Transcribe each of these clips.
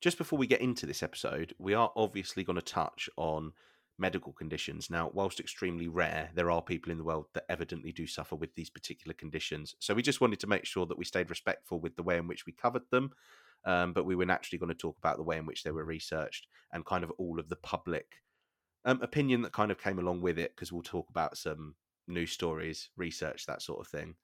just before we get into this episode, we are obviously going to touch on medical conditions. Now, whilst extremely rare, there are people in the world that evidently do suffer with these particular conditions. So we just wanted to make sure that we stayed respectful with the way in which we covered them. Um, but we were naturally going to talk about the way in which they were researched and kind of all of the public um, opinion that kind of came along with it, because we'll talk about some news stories, research, that sort of thing.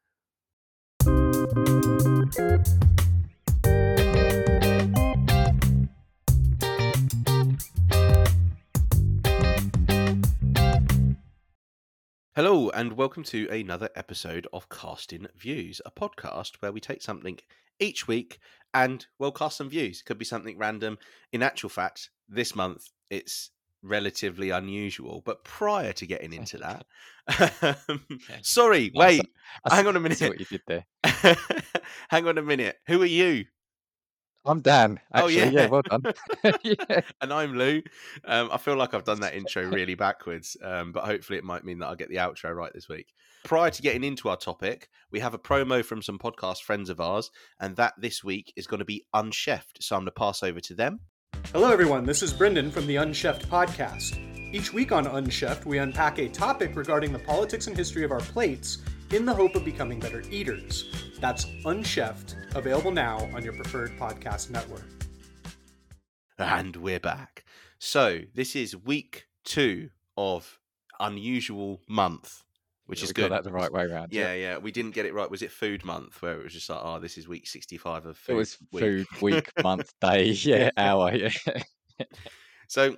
Hello, and welcome to another episode of Casting Views, a podcast where we take something each week and well cast some views. Could be something random. In actual fact, this month it's relatively unusual. But prior to getting into that, um, sorry, wait, hang on a minute. what you did there. hang on a minute. Who are you? I'm Dan. Actually. Oh, yeah. yeah. well done. yeah. And I'm Lou. Um, I feel like I've done that intro really backwards, um, but hopefully it might mean that I'll get the outro right this week. Prior to getting into our topic, we have a promo from some podcast friends of ours, and that this week is going to be Unchefed. So I'm going to pass over to them. Hello, everyone. This is Brendan from the Unchefed podcast. Each week on Unchefed, we unpack a topic regarding the politics and history of our plates in the hope of becoming better eaters. That's Unchefed, available now on your preferred podcast network. And we're back. So this is week two of Unusual Month, which Yeah, is we good. Got that the right way around. Yeah, yeah. We didn't get it right. Was it Food Month where it was just like, oh, this is week 65 of food? It was week. food week, month, day, yeah, hour. Yeah. So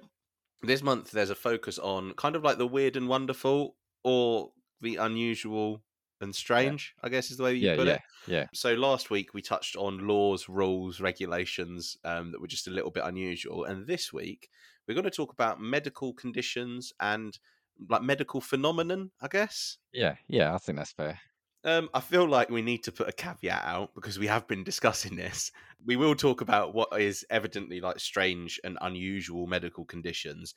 this month there's a focus on kind of like the weird and wonderful or the unusual and strange, I guess is the way you Yeah. put Yeah. it. Yeah. So last week we touched on laws, rules, regulations um, that were just a little bit unusual, and this week we're going to talk about medical conditions and like medical phenomenon, I guess. Yeah. Yeah. I think that's fair. Um, I feel like we need to put a caveat out because we have been discussing this. We will talk about what is evidently like strange and unusual medical conditions,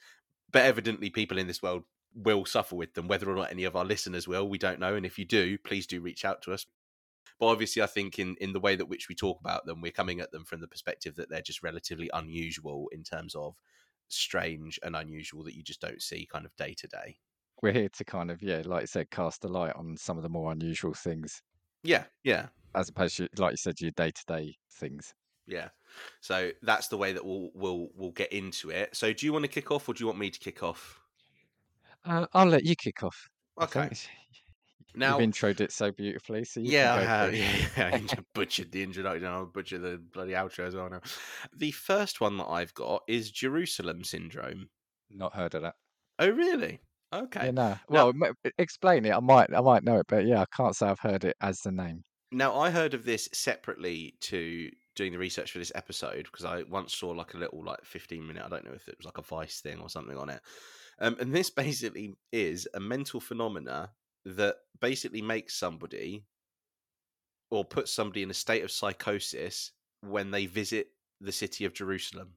but evidently people in this world will suffer with them. Whether or not any of our listeners will, we don't know. And if you do, please do reach out to us. But obviously, I think in in the way that which we talk about them, we're coming at them from the perspective that they're just relatively unusual in terms of strange and unusual that you just don't see kind of day to day. We're here to kind of, yeah, like you said, cast a light on some of the more unusual things Yeah, yeah. as opposed to, like you said, your day to day things. Yeah. So that's the way that we'll we'll we'll get into it. So do you want to kick off or do you want me to kick off? Uh, I'll let you kick off. Okay. Now You've introed it so beautifully. So you yeah, I have. Yeah, yeah, I butchered the introduction. I'll butcher the bloody outro as well now. The first one that I've got is Jerusalem syndrome. Not heard of that. Oh, really? Okay. Yeah, no. Well, explain it. I might, I might know it, but yeah, I can't say I've heard it as the name. Now, I heard of this separately to doing the research for this episode because I once saw like a little like 15 minute, I don't know if it was like a Vice thing or something on it. Um, and this basically is a mental phenomena that basically makes somebody or puts somebody in a state of psychosis when they visit the city of Jerusalem.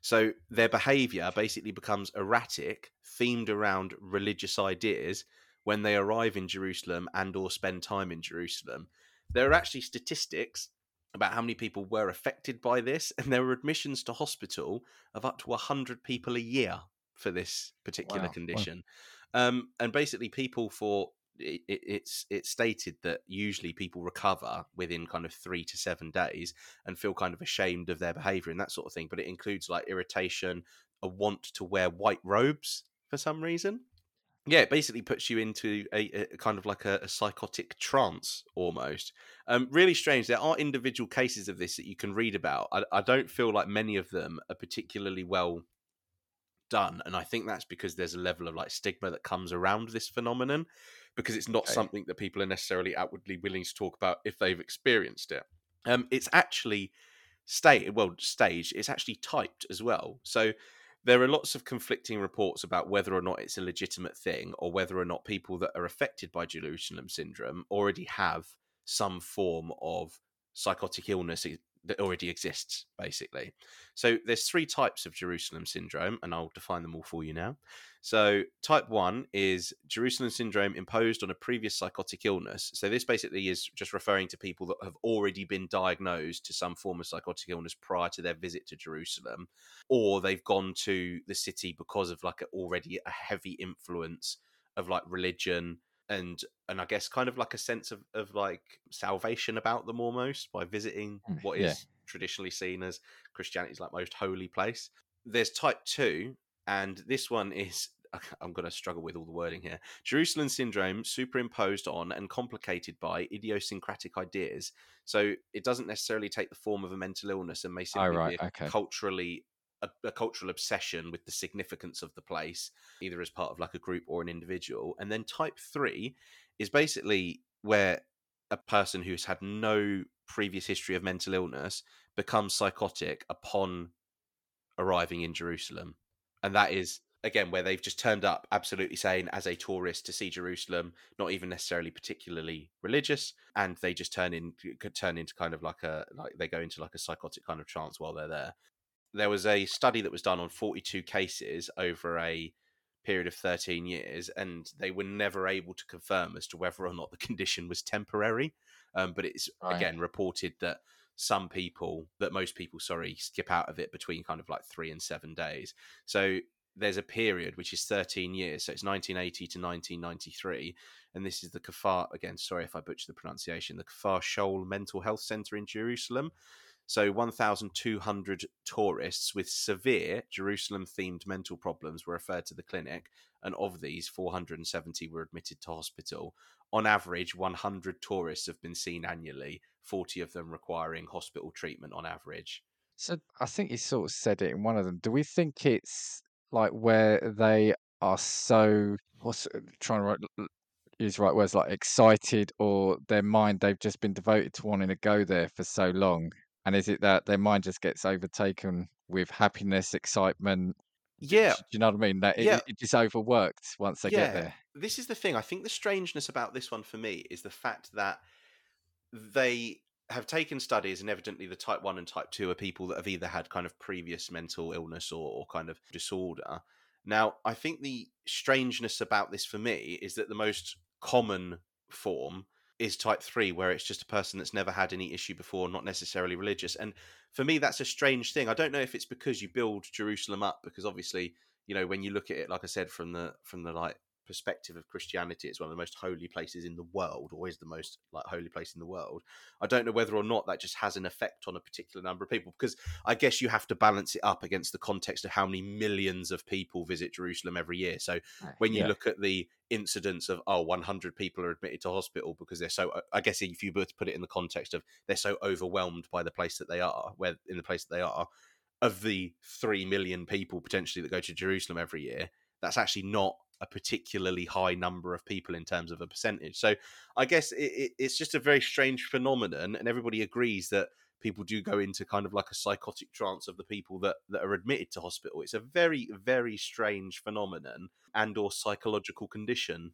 So their behavior basically becomes erratic, themed around religious ideas when they arrive in Jerusalem and or spend time in Jerusalem. There are actually statistics about how many people were affected by this, and there were admissions to hospital of up to 100 people a year for this particular Wow. Wow. condition. Um, and basically, people for it, it, it's it's stated that usually people recover within kind of three to seven days and feel kind of ashamed of their behavior and that sort of thing. But it includes like irritation, a want to wear white robes for some reason. Yeah, it basically puts you into a, a kind of like a, a psychotic trance almost. Um, really strange. There are individual cases of this that you can read about. I, I don't feel like many of them are particularly well done, and I think that's because there's a level of like stigma that comes around this phenomenon because it's not Okay. something that people are necessarily outwardly willing to talk about if they've experienced it. Um, it's actually stated, well, staged. It's actually typed as well. So there are lots of conflicting reports about whether or not it's a legitimate thing or whether or not people that are affected by Jerusalem syndrome already have some form of psychotic illness that already exists, basically. So there's three types of Jerusalem syndrome, and I'll define them all for you now. So type one is Jerusalem syndrome imposed on a previous psychotic illness. So this basically is just referring to people that have already been diagnosed to some form of psychotic illness prior to their visit to Jerusalem, or they've gone to the city because of like a, already a heavy influence of like religion and and I guess kind of like a sense of, of like salvation about them almost by visiting Mm, what is yeah. traditionally seen as Christianity's like most holy place. There's type two, and this one is I'm going to struggle with all the wording here. Jerusalem syndrome superimposed on and complicated by idiosyncratic ideas. So it doesn't necessarily take the form of a mental illness and may simply Oh, right, be a okay. culturally a, a cultural obsession with the significance of the place, either as part of like a group or an individual. And then type three is basically where a person who's had no previous history of mental illness becomes psychotic upon arriving in Jerusalem. And that is again where they've just turned up absolutely sane as a tourist to see Jerusalem, not even necessarily particularly religious, and they just turn in could turn into kind of like a like they go into like a psychotic kind of trance while they're there. There was a study that was done on 42 cases over a period of 13 years, and they were never able to confirm as to whether or not the condition was temporary. Um, but it's Right. again reported that some people, that most people, sorry, skip out of it between kind of like three and seven days. So there's a period which is 13 years. So it's 1980 to 1993. And this is the Kafar, again, sorry if I butcher the pronunciation, the Kafar Shaul Mental Health Center in Jerusalem. So 1,200 tourists with severe Jerusalem themed mental problems were referred to the clinic. And of these, 470 were admitted to hospital. On average, 100 tourists have been seen annually, 40 of them requiring hospital treatment on average. So I think you sort of said it in one of them. Do we think it's like where they are so what's uh, trying to write, use right words like excited or their mind they've just been devoted to wanting to go there for so long? And is it that their mind just gets overtaken with happiness, excitement? Yeah, Do you know what I mean? That it, yeah, it just overworked once they get there. This is the thing. I think the strangeness about this one for me is the fact that they have taken studies, and evidently the type one and type two are people that have either had kind of previous mental illness or, or kind of disorder. Now, I think the strangeness about this for me is that the most common form is type three, where it's just a person that's never had any issue before, not necessarily religious. And for me, that's a strange thing. I don't know if it's because you build Jerusalem up, because obviously, you know, when you look at it, like I said, from the from the like perspective of Christianity, it's one of the most holy places in the world, or is the most like holy place in the world. I don't know whether or not that just has an effect on a particular number of people, because I guess you have to balance it up against the context of how many millions of people visit Jerusalem every year. So when you Yeah. look at the incidence of oh 100 people are admitted to hospital because they're so i guess if you were to put it in the context of they're so overwhelmed by the place that they are where in the place that they are of the 3 million people potentially that go to jerusalem every year that's actually not a particularly high number of people in terms of a percentage so i guess it, it, it's just a very strange phenomenon and everybody agrees that people do go into kind of like a psychotic trance of the people that, that are admitted to hospital it's a very very strange phenomenon and or psychological condition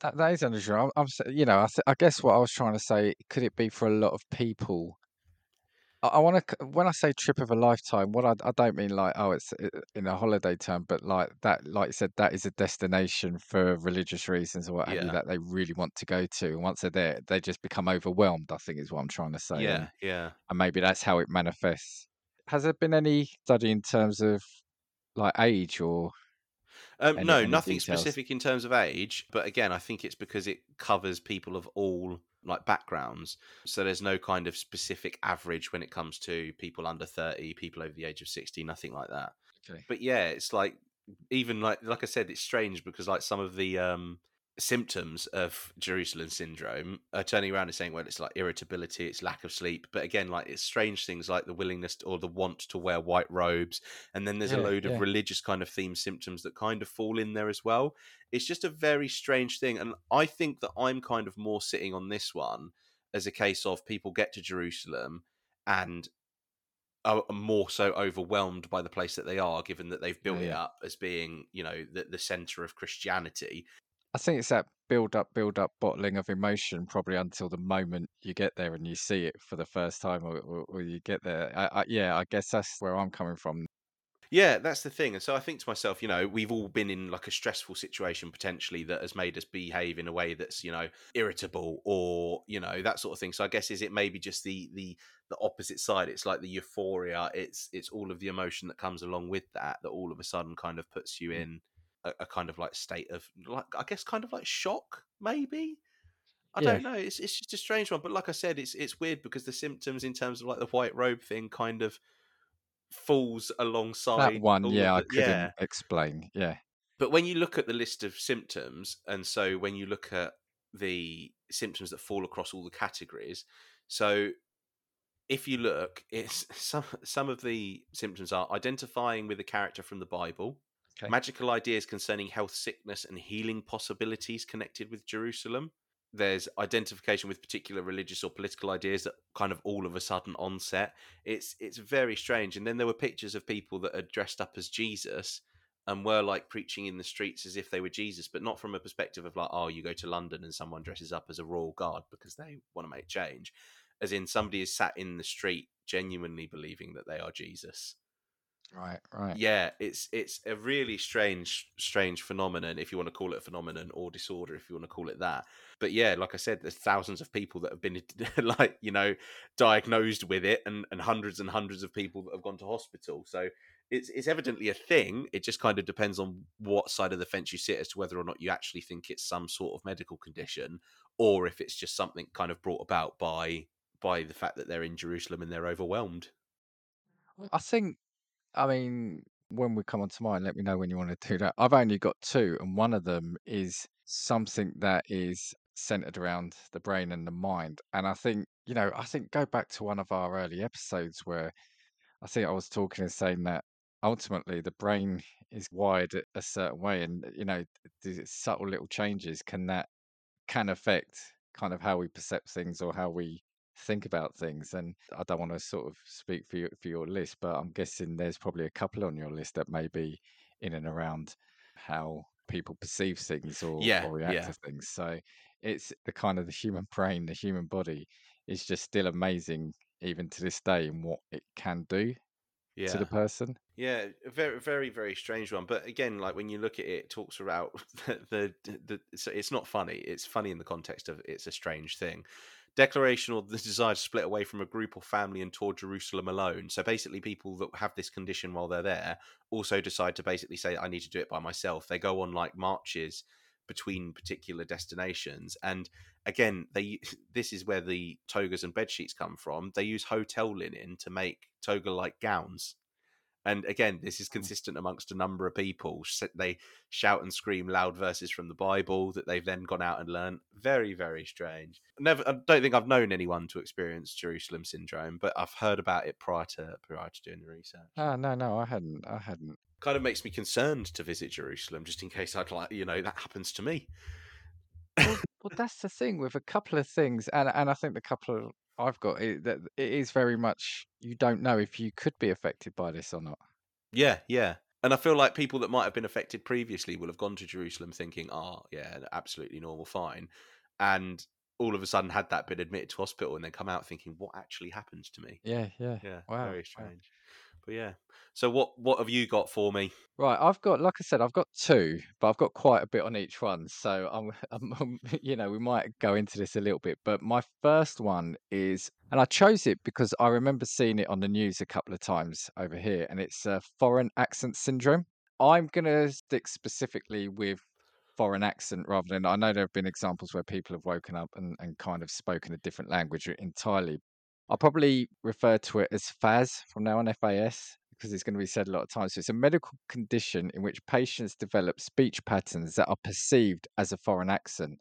That that is unusual. I'm, I'm you know, I, th- I guess what I was trying to say, could it be for a lot of people? I, I want to, when I say trip of a lifetime, what I, I don't mean like, oh, it's in a holiday term, but like that, like you said, that is a destination for religious reasons or what have you yeah that they really want to go to. And once they're there, they just become overwhelmed, I think is what I'm trying to say. yeah And, yeah and maybe that's how it manifests. Has there been any study in terms of like age or Um, any no, any nothing details? specific in terms of age, but again, I think it's because it covers people of all like backgrounds. So there's no kind of specific average when it comes to people under 30, people over the age of 60, nothing like that. Okay. But yeah, it's like even like like I said, it's strange because like some of the um symptoms of Jerusalem syndrome are turning around and saying, well, it's like irritability, it's lack of sleep. But again, like it's strange things like the willingness to, or the want to wear white robes. And then there's a Yeah, load of religious kind of theme symptoms that kind of fall in there as well. It's just a very strange thing. And I think that I'm kind of more sitting on this one as a case of people get to Jerusalem and are more so overwhelmed by the place that they are, given that they've built Yeah, it up as being, you know, the, the center of Christianity. I think it's that build up, build up, bottling of emotion probably until the moment you get there and you see it for the first time, or, or, or you get there. I, I, yeah, I guess that's where I'm coming from. Yeah, that's the thing. And so I think to myself, you know, we've all been in like a stressful situation potentially that has made us behave in a way that's, you know, irritable or, you know, that sort of thing. So I guess is it maybe just the the the opposite side? It's like the euphoria, it's it's all of the emotion that comes along with that that all of a sudden kind of puts you mm. in a, a kind of like state of like I guess kind of like shock, maybe. I Yeah. don't know. It's it's just a strange one. But like I said, it's it's weird because the symptoms in terms of like the white robe thing kind of falls alongside That one, yeah, I couldn't yeah. explain. Yeah. But when you look at the list of symptoms, and so when you look at the symptoms that fall across all the categories, so if you look, it's some some of the symptoms are identifying with a character from the Bible, Okay. magical ideas concerning health, sickness, and healing possibilities connected with Jerusalem. There's identification with particular religious or political ideas that kind of all of a sudden onset. It's it's very strange. And then there were pictures of people that are dressed up as Jesus and were like preaching in the streets as if they were Jesus, but not from a perspective of like, oh, you go to London and someone dresses up as a royal guard because they want to make change. As in somebody is sat in the street genuinely believing that they are Jesus. Right, right. Yeah, it's it's a really strange strange phenomenon if you want to call it a phenomenon or disorder if you want to call it that. But yeah, like I said, there's thousands of people that have been like you know diagnosed with it, and and hundreds and hundreds of people that have gone to hospital. So it's it's evidently a thing. It just kind of depends on what side of the fence you sit as to whether or not you actually think it's some sort of medical condition, or if it's just something kind of brought about by by the fact that they're in Jerusalem and they're overwhelmed. I think, I mean, when we come on to mine, let me know when you want to do that. I've only got two, and one of them is something that is centered around the brain and the mind. And I think, you know, I think go back to one of our early episodes where I think I was talking and saying that ultimately the brain is wired a- certain way, and you know, these subtle little changes can that can affect kind of how we perceive things or how we think about things. And I don't want to sort of speak for your for your list, but I'm guessing there's probably a couple on your list that may be in and around how people perceive things or, Yeah, or react yeah. to things. So it's the kind of the human brain, the human body is just still amazing even to this day in what it can do Yeah. to the person. Yeah, very, very, very strange one. But again, like when you look at it, it talks about the, the, the so it's not funny. It's funny in the context of it's a strange thing. Declaration or the desire to split away from a group or family and tour Jerusalem alone. So basically, people that have this condition while they're there also decide to basically say, I need to do it by myself. They go on like marches between particular destinations. And again, they this is where the togas and bed sheets come from. They use hotel linen to make toga like gowns. And again, this is consistent amongst a number of people. They shout and scream loud verses from the Bible that they've then gone out and learned. Very, very strange. Never, I don't think I've known anyone to experience Jerusalem syndrome, but I've heard about it prior to prior to doing the research. Ah, no, no, I hadn't. I hadn't. Kind of makes me concerned to visit Jerusalem, just in case I'd like, you know, that happens to me. Well, well, that's the thing with a couple of things, and and I think the couple of I've got it, that it is very much you don't know if you could be affected by this or not. Yeah, yeah. And I feel like people that might have been affected previously will have gone to Jerusalem thinking, oh, yeah, absolutely normal, fine. And all of a sudden had that been admitted to hospital and then come out thinking, what actually happened to me? Yeah, yeah. Yeah, Wow, very wow. But yeah. So what what have you got for me? Right, I've got, like I said, I've got two, but I've got quite a bit on each one. So I'm, I'm, you know, we might go into this a little bit. But my first one is, and I chose it because I remember seeing it on the news a couple of times over here, and it's uh, foreign accent syndrome. I'm gonna stick specifically with foreign accent rather than I know there have been examples where people have woken up and, and kind of spoken a different language entirely. I'll probably refer to it as FAS from now on, FAS, because it's going to be said a lot of times. So it's a medical condition in which patients develop speech patterns that are perceived as a foreign accent.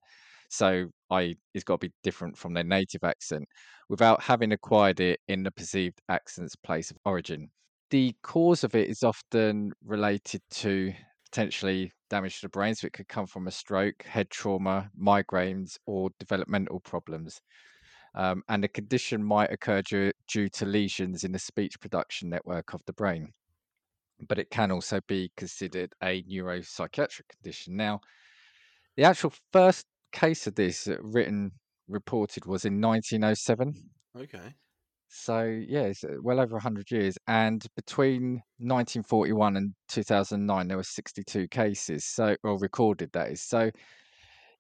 So I it's got to be different from their native accent without having acquired it in the perceived accent's place of origin. The cause of it is often related to potentially damage to the brain. So it could come from a stroke, head trauma, migraines, or developmental problems. Um, and the condition might occur due, due to lesions in the speech production network of the brain. But it can also be considered a neuropsychiatric condition. Now, the actual first case of this uh, written reported was in 1907. Okay. So yeah, it's uh, well over 100 years. And between 1941 and 2009, there were 62 cases, so or recorded that is. So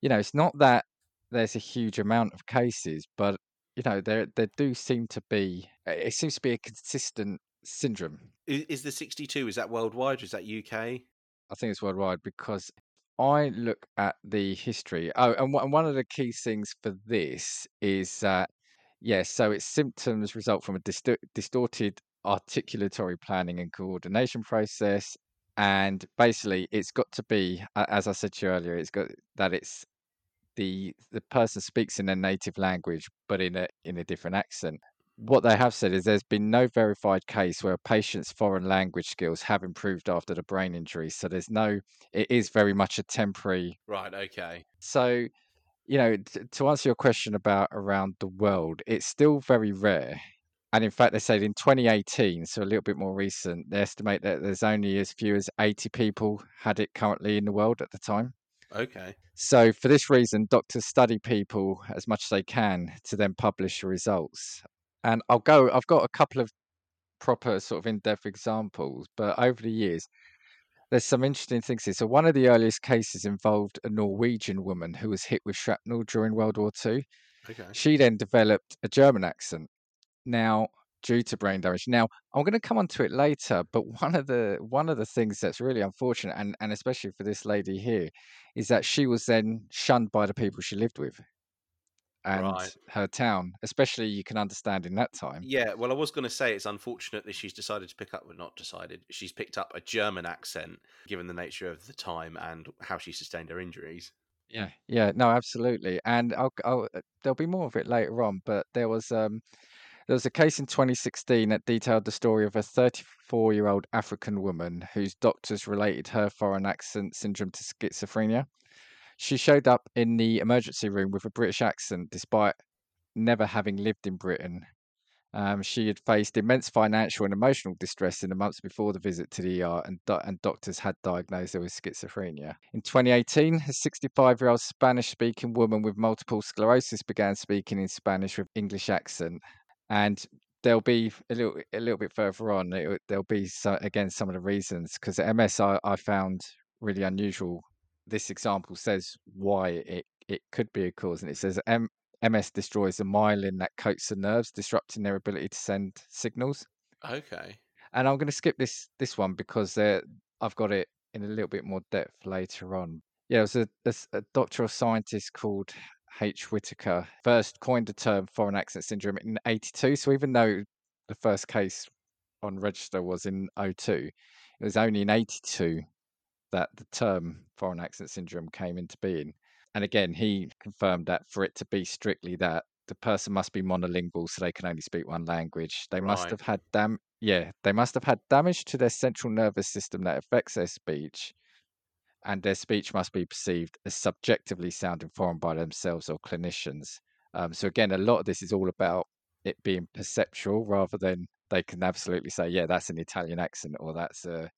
you know, it's not that there's a huge amount of cases, but you know, there there do seem to be uh, it seems to be a consistent syndrome. Is, the 62 is that worldwide or is that UK? I think it's worldwide because I look at the history. Oh, and one one of the key things for this is that yes, so its symptoms result from a disto- distorted articulatory planning and coordination process, and basically it's got to be, as I said to you earlier, it's got that it's the the person speaks in their native language but in a in a different accent. What they have said is there's been no verified case where a patient's foreign language skills have improved after the brain injury. So there's no, it is very much a temporary. Right. Okay. So, you know, t- to answer your question about around the world, it's still very rare. And in fact, they said in 2018, so a little bit more recent, they estimate that there's only as few as 80 people had it currently in the world at the time. Okay. So, for this reason, doctors study people as much as they can to then publish the results. And I'll go, I've got a couple of proper sort of in depth examples, but over the years, there's some interesting things here. So, one of the earliest cases involved a Norwegian woman who was hit with shrapnel during World War II. Okay. She then developed a German accent. Now, due to brain damage. Now, I'm going to come on to it later, but one of the one of the things that's really unfortunate, and and especially for this lady here, is that she was then shunned by the people she lived with and Right. her town. Especially, you can understand in that time. Yeah, well, I was going to say it's unfortunate that she's decided to pick up, well, not decided, she's picked up a German accent, given the nature of the time and how she sustained her injuries. Yeah, yeah, no, absolutely. And I'll, I'll, uh, there'll be more of it later on, but there was um there was a case in 2016 that detailed the story of a 34-year-old African woman whose doctors related her foreign accent syndrome to schizophrenia. She showed up in the emergency room with a British accent despite never having lived in Britain. Um, she had faced immense financial and emotional distress in the months before the visit to the ER, and, do- and doctors had diagnosed her with schizophrenia. In 2018, a 65 year old Spanish speaking woman with multiple sclerosis began speaking in Spanish with English accent. And there'll be a little a little bit further on, it, there'll be so, again some of the reasons because MS I, I found really unusual. This example says why it, it could be a cause, and it says M, MS destroys the myelin that coats the nerves, disrupting their ability to send signals. Okay. And I'm going to skip this this one because uh, I've got it in a little bit more depth later on. Yeah, it was a, a a doctoral scientist called H. Whitaker first coined the term foreign accent syndrome in 82. So even though the first case on register was in 02, it was only in 82 that the term foreign accent syndrome came into being. And again, he confirmed that for it to be strictly that, the person must be monolingual, so they can only speak one language. They must have had dam, yeah, they must have had damage to their central nervous system that affects their speech, and their speech must be perceived as subjectively sounding foreign by themselves or clinicians. Um, so again, a lot of this is all about it being perceptual rather than they can absolutely say, yeah, that's an Italian accent or that's a,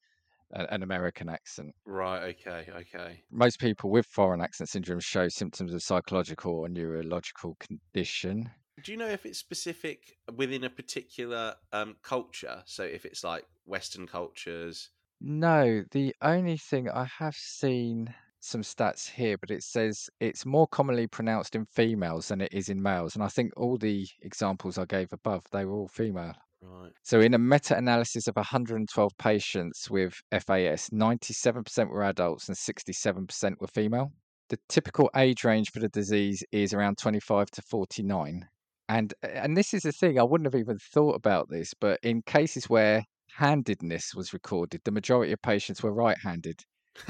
a an American accent Right. Okay. Okay. most people with foreign accent syndrome show symptoms of psychological or neurological condition. Do you know if it's specific within a particular um, culture? So if it's like Western cultures. No, the only thing I have seen some stats here, but it says it's more commonly pronounced in females than it is in males. And I think all the examples I gave above, they were all female. Right. So, in a meta analysis of 112 patients with FAS, 97% were adults and 67% were female. The typical age range for the disease is around 25 to 49. And, and this is the thing, I wouldn't have even thought about this, but in cases where handedness was recorded, the majority of patients were right handed.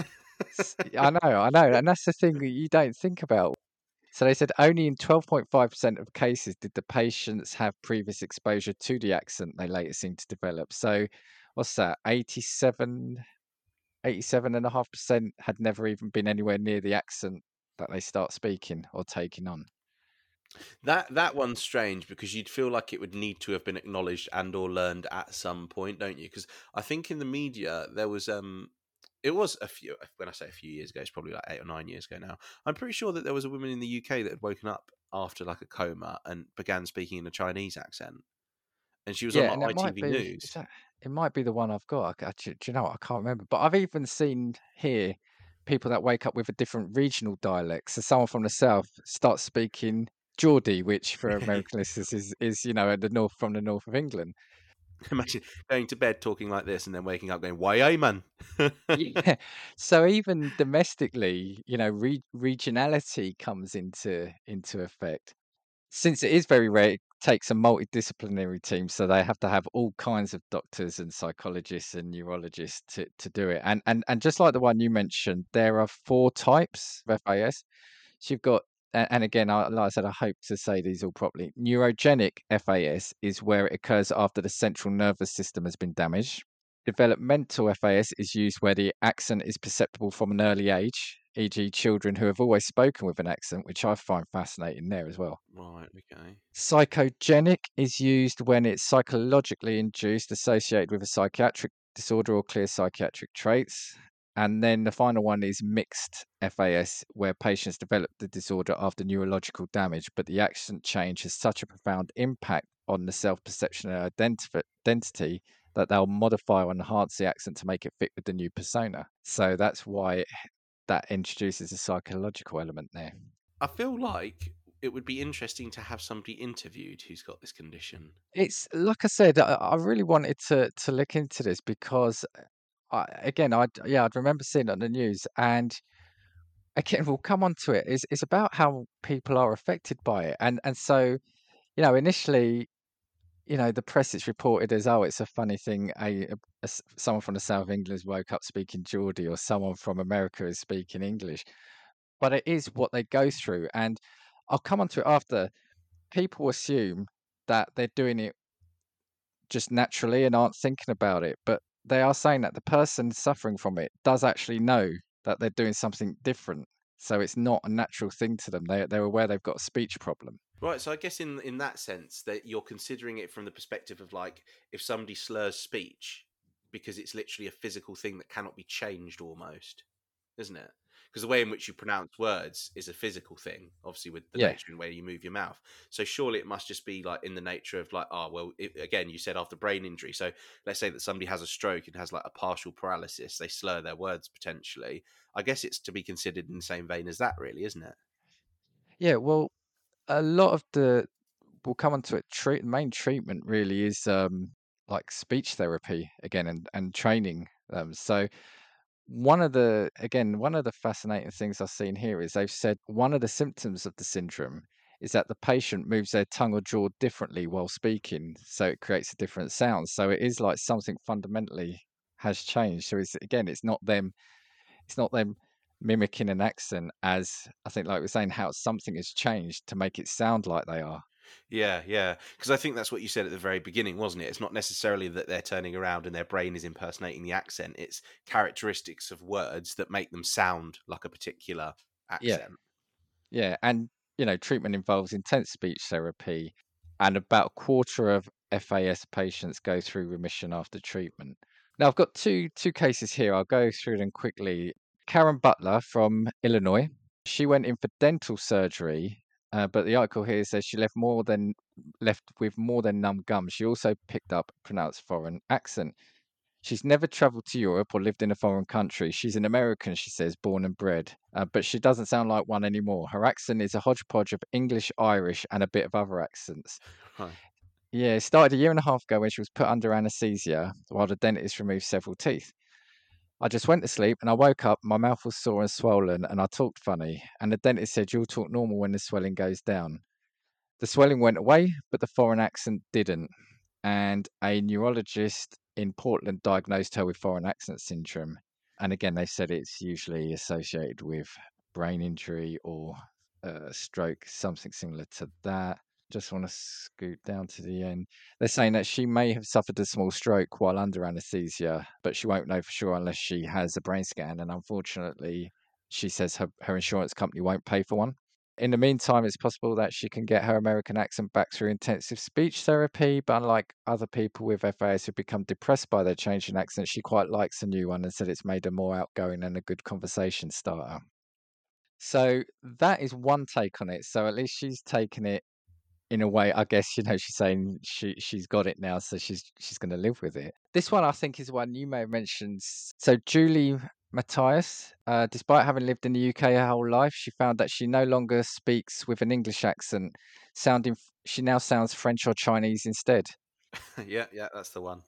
I know, I know. And that's the thing that you don't think about. So they said only in 12.5% of cases did the patients have previous exposure to the accent they later seemed to develop. So what's that? 87, 87.5% had never even been anywhere near the accent that they start speaking or taking on. That that one's strange because you'd feel like it would need to have been acknowledged and or learned at some point, don't you? Because I think in the media there was um it was a few. When I say a few years ago, it's probably like eight or nine years ago now. I'm pretty sure that there was a woman in the UK that had woken up after like a coma and began speaking in a Chinese accent, and she was Yeah, on like ITV be. News. That, it might be the one I've got. I, I- do, do you know what? I can't remember. But I've even seen here people that wake up with a different regional dialect. So someone from the south starts speaking Geordie, which for American listeners is is you know the north from the north of England. Imagine going to bed talking like this and then waking up going, "Why, man?" Yeah. So even domestically, you know, re- regionality comes into into effect. Since it is very rare, it takes a multidisciplinary team, so they have to have all kinds of doctors and psychologists and neurologists to, to do it. And and and just like the one you mentioned, there are four types of FAS. So you've got and again, like I said, I hope to say these all properly. Neurogenic FAS is where it occurs after the central nervous system has been damaged. Developmental FAS is used where the accent is perceptible from an early age, e.g., children who have always spoken with an accent, which I find fascinating there as well. right. Okay. Psychogenic is used when it's psychologically induced, associated with a psychiatric disorder or clear psychiatric traits. And then the final one is mixed FAS, where patients develop the disorder after neurological damage, but the accent change has such a profound impact on the self perception and identif- identity that they'll modify or enhance the accent to make it fit with the new persona. So that's why that introduces a psychological element there. I feel like it would be interesting to have somebody interviewed who's got this condition. It's like I said, I, I really wanted to to look into this because, I, again, I yeah, I'd remember seeing it on the news, and again, we'll come on to it. It's it's about how people are affected by it, and and so, you know, initially, you know, the press it's reported as oh, it's a funny thing. A, a- a someone from the south of England woke up speaking Geordie, or someone from America is speaking English, but it is what they go through, and I'll come on to it after. People assume that they're doing it just naturally and aren't thinking about it. But they are saying that the person suffering from it does actually know that they're doing something different. So it's not a natural thing to them. They they're aware they've got a speech problem. Right, so I guess in in that sense that you're considering it from the perspective of like if somebody slurs speech because it's literally a physical thing that cannot be changed almost, isn't it? Because the way in which you pronounce words is a physical thing, obviously with the Yeah. nature and way you move your mouth. So surely it must just be like in the nature of like, oh well, it, again you said after brain injury. So let's say that somebody has a stroke and has like a partial paralysis, they slur their words potentially. I guess it's to be considered in the same vein as that, really, isn't it? Yeah, well, a lot of the we'll come on to it. Treat main treatment really is um like speech therapy again and and training. Um, so one of the again one of the fascinating things I've seen here is they've said one of the symptoms of the syndrome is that the patient moves their tongue or jaw differently while speaking, so it creates a different sound. So it is like something fundamentally has changed. So it's again, it's not them, it's not them mimicking an accent as I think like we're saying how something has changed to make it sound like they are. Yeah, yeah. Because I think that's what you said at the very beginning, wasn't it? It's not necessarily that they're turning around and their brain is impersonating the accent. It's characteristics of words that make them sound like a particular accent. Yeah. Yeah, and you know, treatment involves intense speech therapy, and about a quarter of FAS patients go through remission after treatment. Now, I've got two two cases here. I'll go through them quickly. Karen Butler from Illinois. She went in for dental surgery, uh, but the article here says she left more than left with more than numb gums. She also picked up a pronounced foreign accent. She's never traveled to Europe or lived in a foreign country. She's an American, she says, born and bred, uh, but she doesn't sound like one anymore. Her accent is a hodgepodge of English, Irish, and a bit of other accents. Yeah, it started a year and a half ago when she was put under anaesthesia while the dentist removed several teeth. I just went to sleep and I woke up, my mouth was sore and swollen, and I talked funny. And the dentist said, You'll talk normal when the swelling goes down. The swelling went away, but the foreign accent didn't. And a neurologist in Portland diagnosed her with foreign accent syndrome. And again, they said it's usually associated with brain injury or uh, stroke, something similar to that. Just want to scoot down to the end. They're saying that she may have suffered a small stroke while under anesthesia, but she won't know for sure unless she has a brain scan. And unfortunately, she says her, her insurance company won't pay for one. In the meantime, it's possible that she can get her American accent back through intensive speech therapy, but unlike other people with FAS who become depressed by their change in accent, she quite likes the new one and said it's made her more outgoing and a good conversation starter. So that is one take on it. So at least she's taken it in a way. I guess you know she's saying she she's got it now, so she's she's going to live with it. This one I think is one you may have mentioned. So Julie Matthias, uh, despite having lived in the UK her whole life, she found that she no longer speaks with an English accent, sounding she now sounds French or Chinese instead. yeah, yeah, that's the one.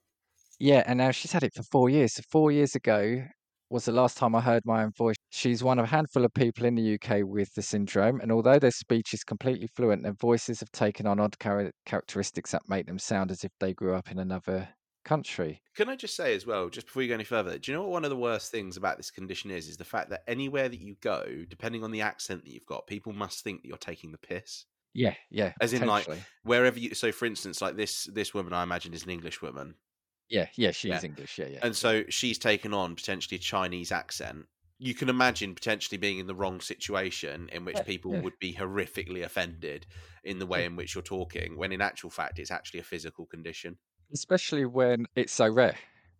Yeah, and now she's had it for four years. So four years ago was the last time I heard my own voice. She's one of a handful of people in the UK with the syndrome, and although their speech is completely fluent, their voices have taken on odd char- characteristics that make them sound as if they grew up in another country. Can I just say as well, just before you go any further, do you know what one of the worst things about this condition is? Is the fact that anywhere that you go, depending on the accent that you've got, people must think that you're taking the piss. Yeah, yeah. As in, like wherever you. So, for instance, like this this woman, I imagine, is an English woman, yeah, yeah, she's Yeah. English. Yeah, yeah. and so she's taken on potentially a Chinese accent. You can imagine potentially being in the wrong situation in which Yeah, people yeah. would be horrifically offended in the way in which you're talking, when in actual fact it's actually a physical condition. Especially when it's so rare.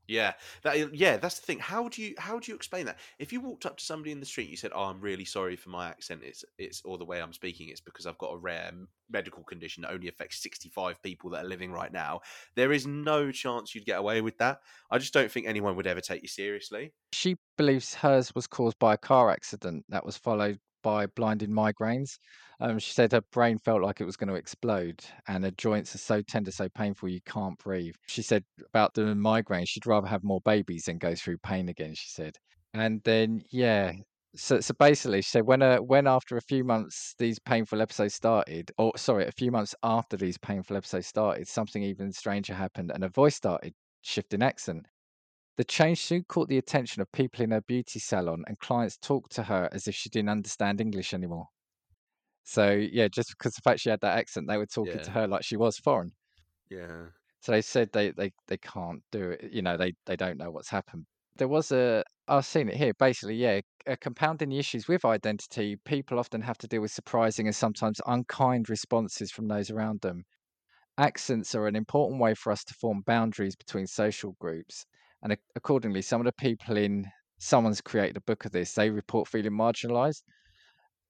Yeah, that yeah, that's the thing. How do you how do you explain that? If you walked up to somebody in the street, you said, "Oh, I'm really sorry for my accent. It's it's or the way I'm speaking. It's because I've got a rare medical condition that only affects 65 people that are living right now." There is no chance you'd get away with that. I just don't think anyone would ever take you seriously. She believes hers was caused by a car accident that was followed by blinding migraines. Um, she said her brain felt like it was going to explode, and her joints are so tender, so painful you can't breathe. She said about the migraine, she'd rather have more babies than go through pain again. She said, and then yeah. So, so basically, she said when uh, when after a few months these painful episodes started, or sorry, a few months after these painful episodes started, something even stranger happened, and her voice started shifting accent. The change soon caught the attention of people in her beauty salon, and clients talked to her as if she didn't understand English anymore. So yeah, just because the fact she had that accent, they were talking to her like she was foreign. Yeah, So they said they they they can't do it. You know, they they don't know what's happened. There was a I've seen it here. Basically, yeah, compounding the issues with identity, people often have to deal with surprising and sometimes unkind responses from those around them. Accents are an important way for us to form boundaries between social groups, and accordingly, some of the people in someone's created a book of this. They report feeling marginalised,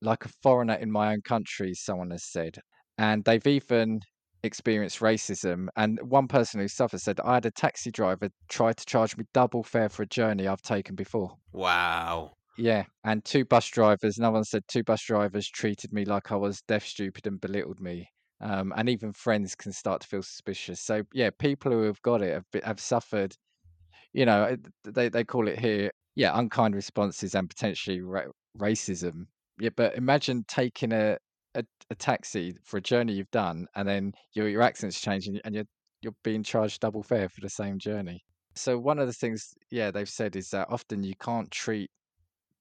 like a foreigner in my own country. Someone has said, and they've even experienced racism. And one person who suffered said, "I had a taxi driver try to charge me double fare for a journey I've taken before." wow. Yeah, and two bus drivers. Another one said two bus drivers treated me like I was deaf, stupid, and belittled me. Um, and even friends can start to feel suspicious. So yeah, people who have got it have, have suffered. You know, they they call it here, yeah, unkind responses and potentially ra- racism. Yeah, but imagine taking a, a a taxi for a journey you've done, and then your your accent's changing, and you're you're being charged double fare for the same journey. So one of the things, yeah, they've said is that often you can't treat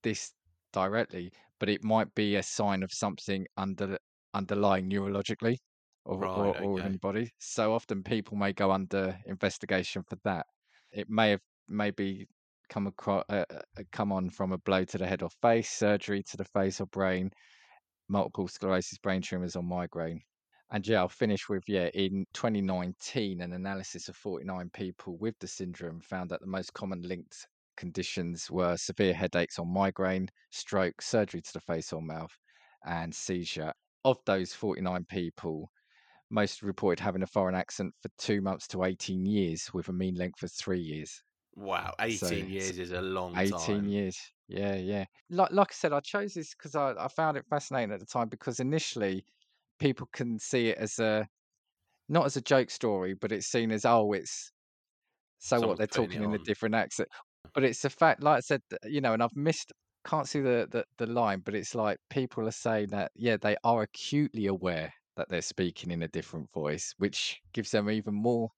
this directly, but it might be a sign of something under underlying neurologically or, Right, or, or okay. in the body. So often people may go under investigation for that. It may have maybe come across uh, uh, come on from a blow to the head or face, surgery to the face or brain, multiple sclerosis, brain tumors, or migraine. And yeah, I'll finish with yeah, in 2019, an analysis of 49 people with the syndrome found that the most common linked conditions were severe headaches or migraine, stroke, surgery to the face or mouth, and seizure. Of those 49 people, most reported having a foreign accent for two months to 18 years, with a mean length of three years. Wow, 18 So- years is a long 18 time. years. Yeah, yeah. Like like I said, I chose this because I, I found it fascinating at the time because initially people can see it as a not as a joke story, but it's seen as oh, it's so Someone's what they're talking in a different accent. But it's a fact, like I said, you know, and I've missed can't see the, the the line, but it's like people are saying that yeah, they are acutely aware that they're speaking in a different voice, which gives them even more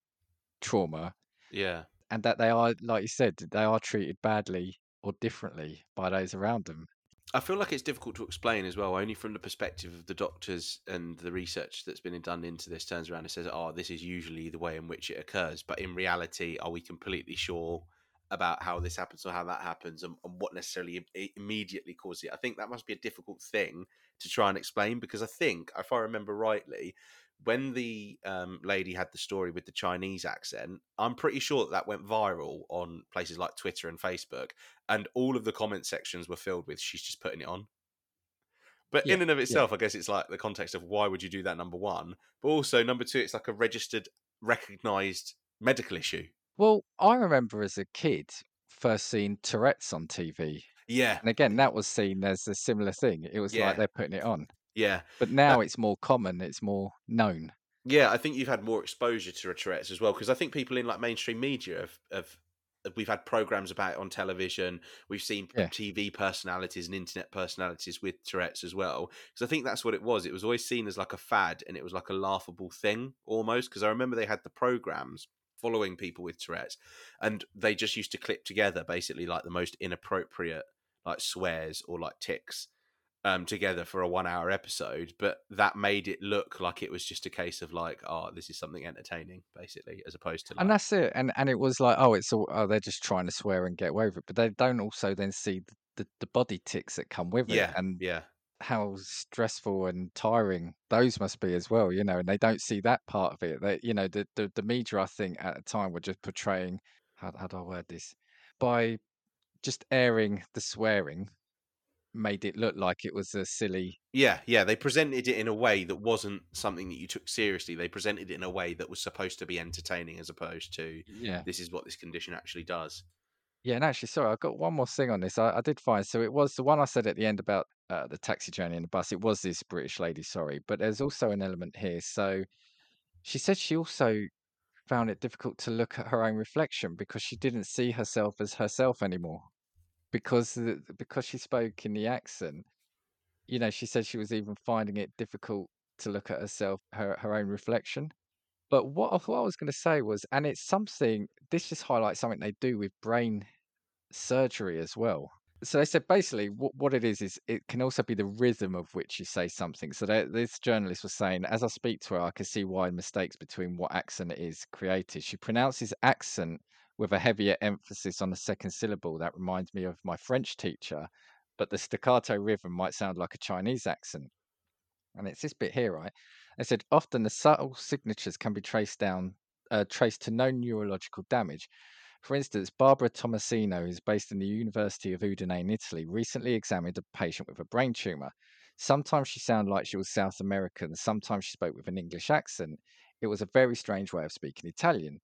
trauma Yeah. and that they are, like you said, they are treated badly or differently by those around them. I feel like it's difficult to explain as well, only from the perspective of the doctors and the research that's been done into this turns around and says, oh, this is usually the way in which it occurs. But in reality, are we completely sure about how this happens or how that happens and, and what necessarily immediately causes it. I think that must be a difficult thing to try and explain because I think, if I remember rightly, when the um, lady had the story with the Chinese accent, I'm pretty sure that, that went viral on places like Twitter and Facebook, and all of the comment sections were filled with "she's just putting it on." But Yeah, in and of yeah. itself, I guess it's like the context of why would you do that? Number one, but also number two, it's like a registered, recognized medical issue. Well, I remember as a kid first seeing Tourette's on TV. Yeah, And again, that was seen as a similar thing. It was Yeah. like they're putting it on. yeah. But now it's more common, it's more known. Yeah, I think you've had more exposure to Tourette's as well because I think people in like mainstream media have, have we've had programs about it on television. We've seen Yeah. TV personalities and internet personalities with Tourette's as well. Because I think that's what it was. It was always seen as like a fad and it was like a laughable thing almost. Because I remember they had the programs following people with Tourette's and they just used to clip together basically like the most inappropriate like swears or like tics um, together for a one hour episode, but that made it look like it was just a case of like, oh, this is something entertaining, basically, as opposed to like, And that's it. And and it was like, oh, it's all oh, they're just trying to swear and get away with it. But they don't also then see the, the, the body tics that come with it yeah, and yeah, how stressful and tiring those must be as well, you know, and they don't see that part of it. They you know, the the, the media I think at the time were just portraying how how do I word this? By just airing the swearing made it look like it was a silly yeah, yeah. They presented it in a way that wasn't something that you took seriously. They presented it in a way that was supposed to be entertaining, as opposed to yeah. this is what this condition actually does. Yeah, and actually, sorry, I've got one more thing on this. I, I did find so it was the one I said at the end about uh, the taxi journey and the bus. It was this British lady, sorry, but there's also an element here. So she said she also found it difficult to look at her own reflection because she didn't see herself as herself anymore because the, because she spoke in the accent. You know, she said she was even finding it difficult to look at herself, her her own reflection. But what I, what I was going to say was, and it's something. This just highlights something they do with brain surgery as well. So they said basically what, what it is is it can also be the rhythm of which you say something. So they, this journalist was saying, as I speak to her, I can see why mistakes between what accent is created. She pronounces accent with a heavier emphasis on the second syllable. That reminds me of my French teacher, but the staccato rhythm might sound like a Chinese accent. And it's this bit here, right? They said often the subtle signatures can be traced down, uh, traced to no neurological damage. For instance, Barbara Tomasino, who's based in the University of Udine in Italy, recently examined a patient with a brain tumor. Sometimes she sounded like she was South American, sometimes she spoke with an English accent. It was a very strange way of speaking Italian.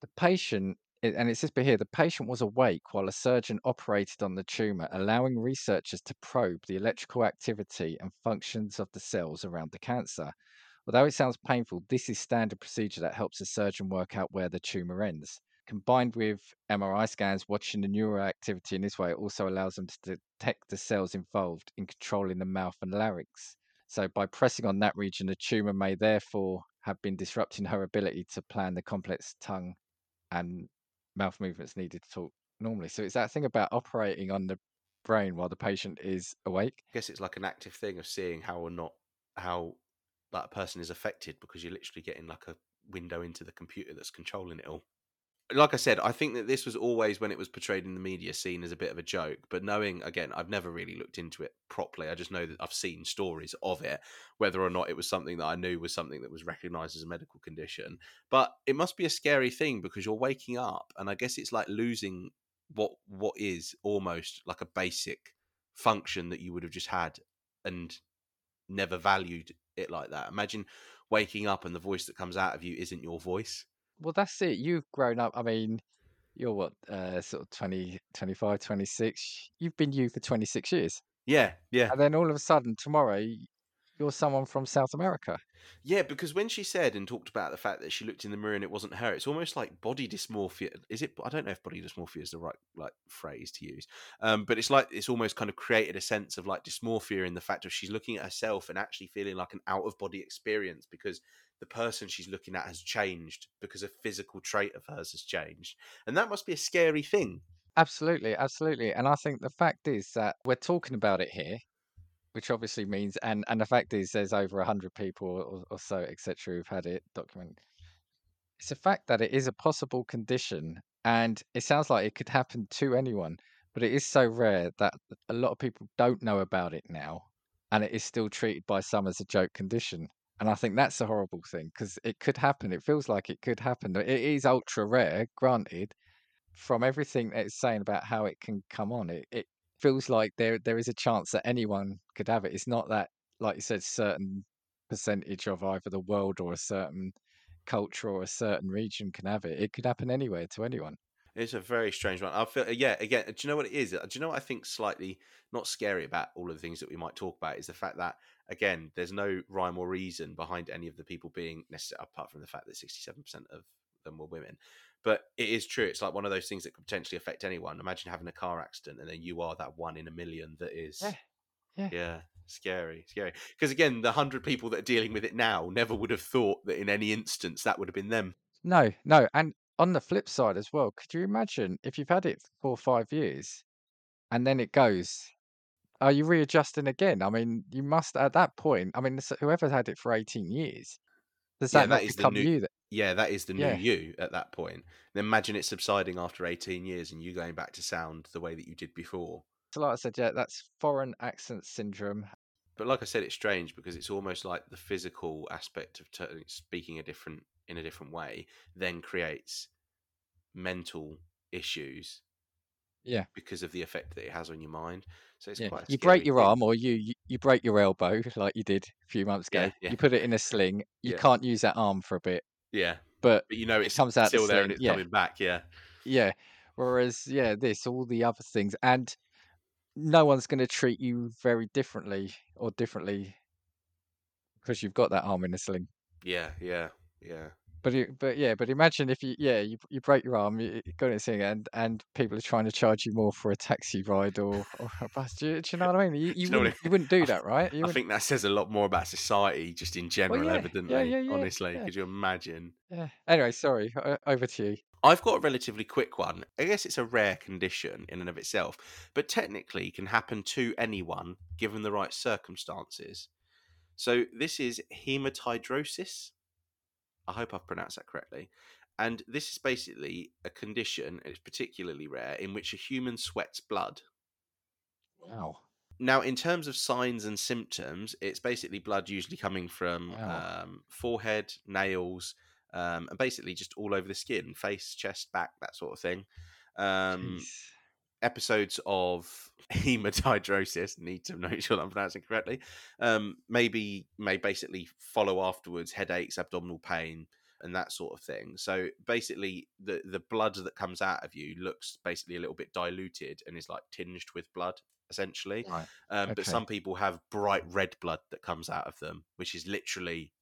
The patient, and it says here, the patient was awake while a surgeon operated on the tumor, allowing researchers to probe the electrical activity and functions of the cells around the cancer. Although it sounds painful, this is standard procedure that helps a surgeon work out where the tumor ends. Combined with MRI scans, watching the neural activity in this way also allows them to detect the cells involved in controlling the mouth and larynx. So, by pressing on that region, the tumor may therefore have been disrupting her ability to plan the complex tongue and mouth movements needed to talk normally. So, it's that thing about operating on the brain while the patient is awake. I guess it's like an active thing of seeing how or not how that person is affected because you're literally getting like a window into the computer that's controlling it all. Like I said, I think that this was always when it was portrayed in the media seen as a bit of a joke. But knowing again, I've never really looked into it properly. I just know that I've seen stories of it, whether or not it was something that I knew was something that was recognized as a medical condition. But it must be a scary thing because you're waking up, and I guess it's like losing what what is almost like a basic function that you would have just had and never valued it like that. Imagine waking up and the voice that comes out of you isn't your voice. Well, that's it. You've grown up. I mean, you're what, uh, sort of 20, 25, 26. You've been you for 26 years. Yeah, yeah. And then all of a sudden, tomorrow, you're someone from South America. Yeah, because when she said and talked about the fact that she looked in the mirror and it wasn't her, it's almost like body dysmorphia. Is it? I don't know if body dysmorphia is the right like phrase to use, um, but it's like it's almost kind of created a sense of like dysmorphia in the fact of she's looking at herself and actually feeling like an out of body experience because the person she's looking at has changed because a physical trait of hers has changed, and that must be a scary thing. Absolutely, absolutely. And I think the fact is that we're talking about it here, which obviously means, and and the fact is, there's over a hundred people or, or so, etc., who've had it documented. It's a fact that it is a possible condition and it sounds like it could happen to anyone, but it is so rare that a lot of people don't know about it now, and it is still treated by some as a joke condition. And I think that's a horrible thing because it could happen. It feels like it could happen. It is ultra rare, granted. From everything that it's saying about how it can come on, it, it feels like there there is a chance that anyone could have it. It's not that, like you said, certain percentage of either the world or a certain culture or a certain region can have it. It could happen anywhere to anyone. It's a very strange one. I feel, yeah. Again, do you know what it is? Do you know what I think slightly not scary about all of the things that we might talk about is the fact that again, there's no rhyme or reason behind any of the people being necessary, apart from the fact that 67% of them were women. But it is true. It's like one of those things that could potentially affect anyone. Imagine having a car accident and then you are that one in a million that is. Yeah. Yeah. yeah scary, scary. Because again, the hundred people that are dealing with it now never would have thought that in any instance that would have been them. No, no. And on the flip side as well, could you imagine if you've had it for four or five years and then it goes, are you readjusting again? I mean, you must at that point. I mean, whoever's had it for 18 years, does that yeah, that is become the new, you? That, Yeah, that is the new Yeah. you at that point. And imagine it subsiding after 18 years and you going back to sound the way that you did before. so like I said, yeah, that's foreign accent syndrome. But like I said, it's strange because it's almost like the physical aspect of t- uh, speaking a different in a different way then creates mental issues Yeah. because of the effect that it has on your mind. So it's Yeah, quite. a you break your thing. arm or you, you break your elbow like you did a few months ago. Yeah, yeah. You put it in a sling. You can't use that arm for a bit, Yeah, but but you know It comes out the still there and it's coming back. Yeah, yeah. Whereas, yeah, this all the other things, and no one's going to treat you very differently or differently because you've got that arm in a sling. yeah, yeah, yeah. But it, but yeah, but imagine if you yeah you you break your arm, you you got it sing and and people are trying to charge you more for a taxi ride or or a bus. Do you, do you know what I mean? You, you wouldn't you wouldn't do that, right? You I think that says a lot more about society, just in general, yeah, evidently. yeah, yeah, yeah, honestly, could you imagine? yeah. Anyway, sorry. Over to you. I've got a relatively quick one. I guess it's a rare condition in and of itself, but technically can happen to anyone given the right circumstances. So this is hematidrosis. I hope I've pronounced that correctly. And this is basically a condition, it's particularly rare, in which a human sweats blood. Wow. Now, in terms of signs and symptoms, it's basically blood usually coming from Wow. um, forehead, nails, um, and basically just all over the skin, face, chest, back, that sort of thing. Um, Jeez. Episodes of hematidrosis need to make sure I'm pronouncing correctly. Um, maybe may basically follow afterwards headaches, abdominal pain, and that sort of thing. So basically, the the blood that comes out of you looks basically a little bit diluted and is like tinged with blood, essentially. Right. Um, But some people have bright red blood that comes out of them, which is literally,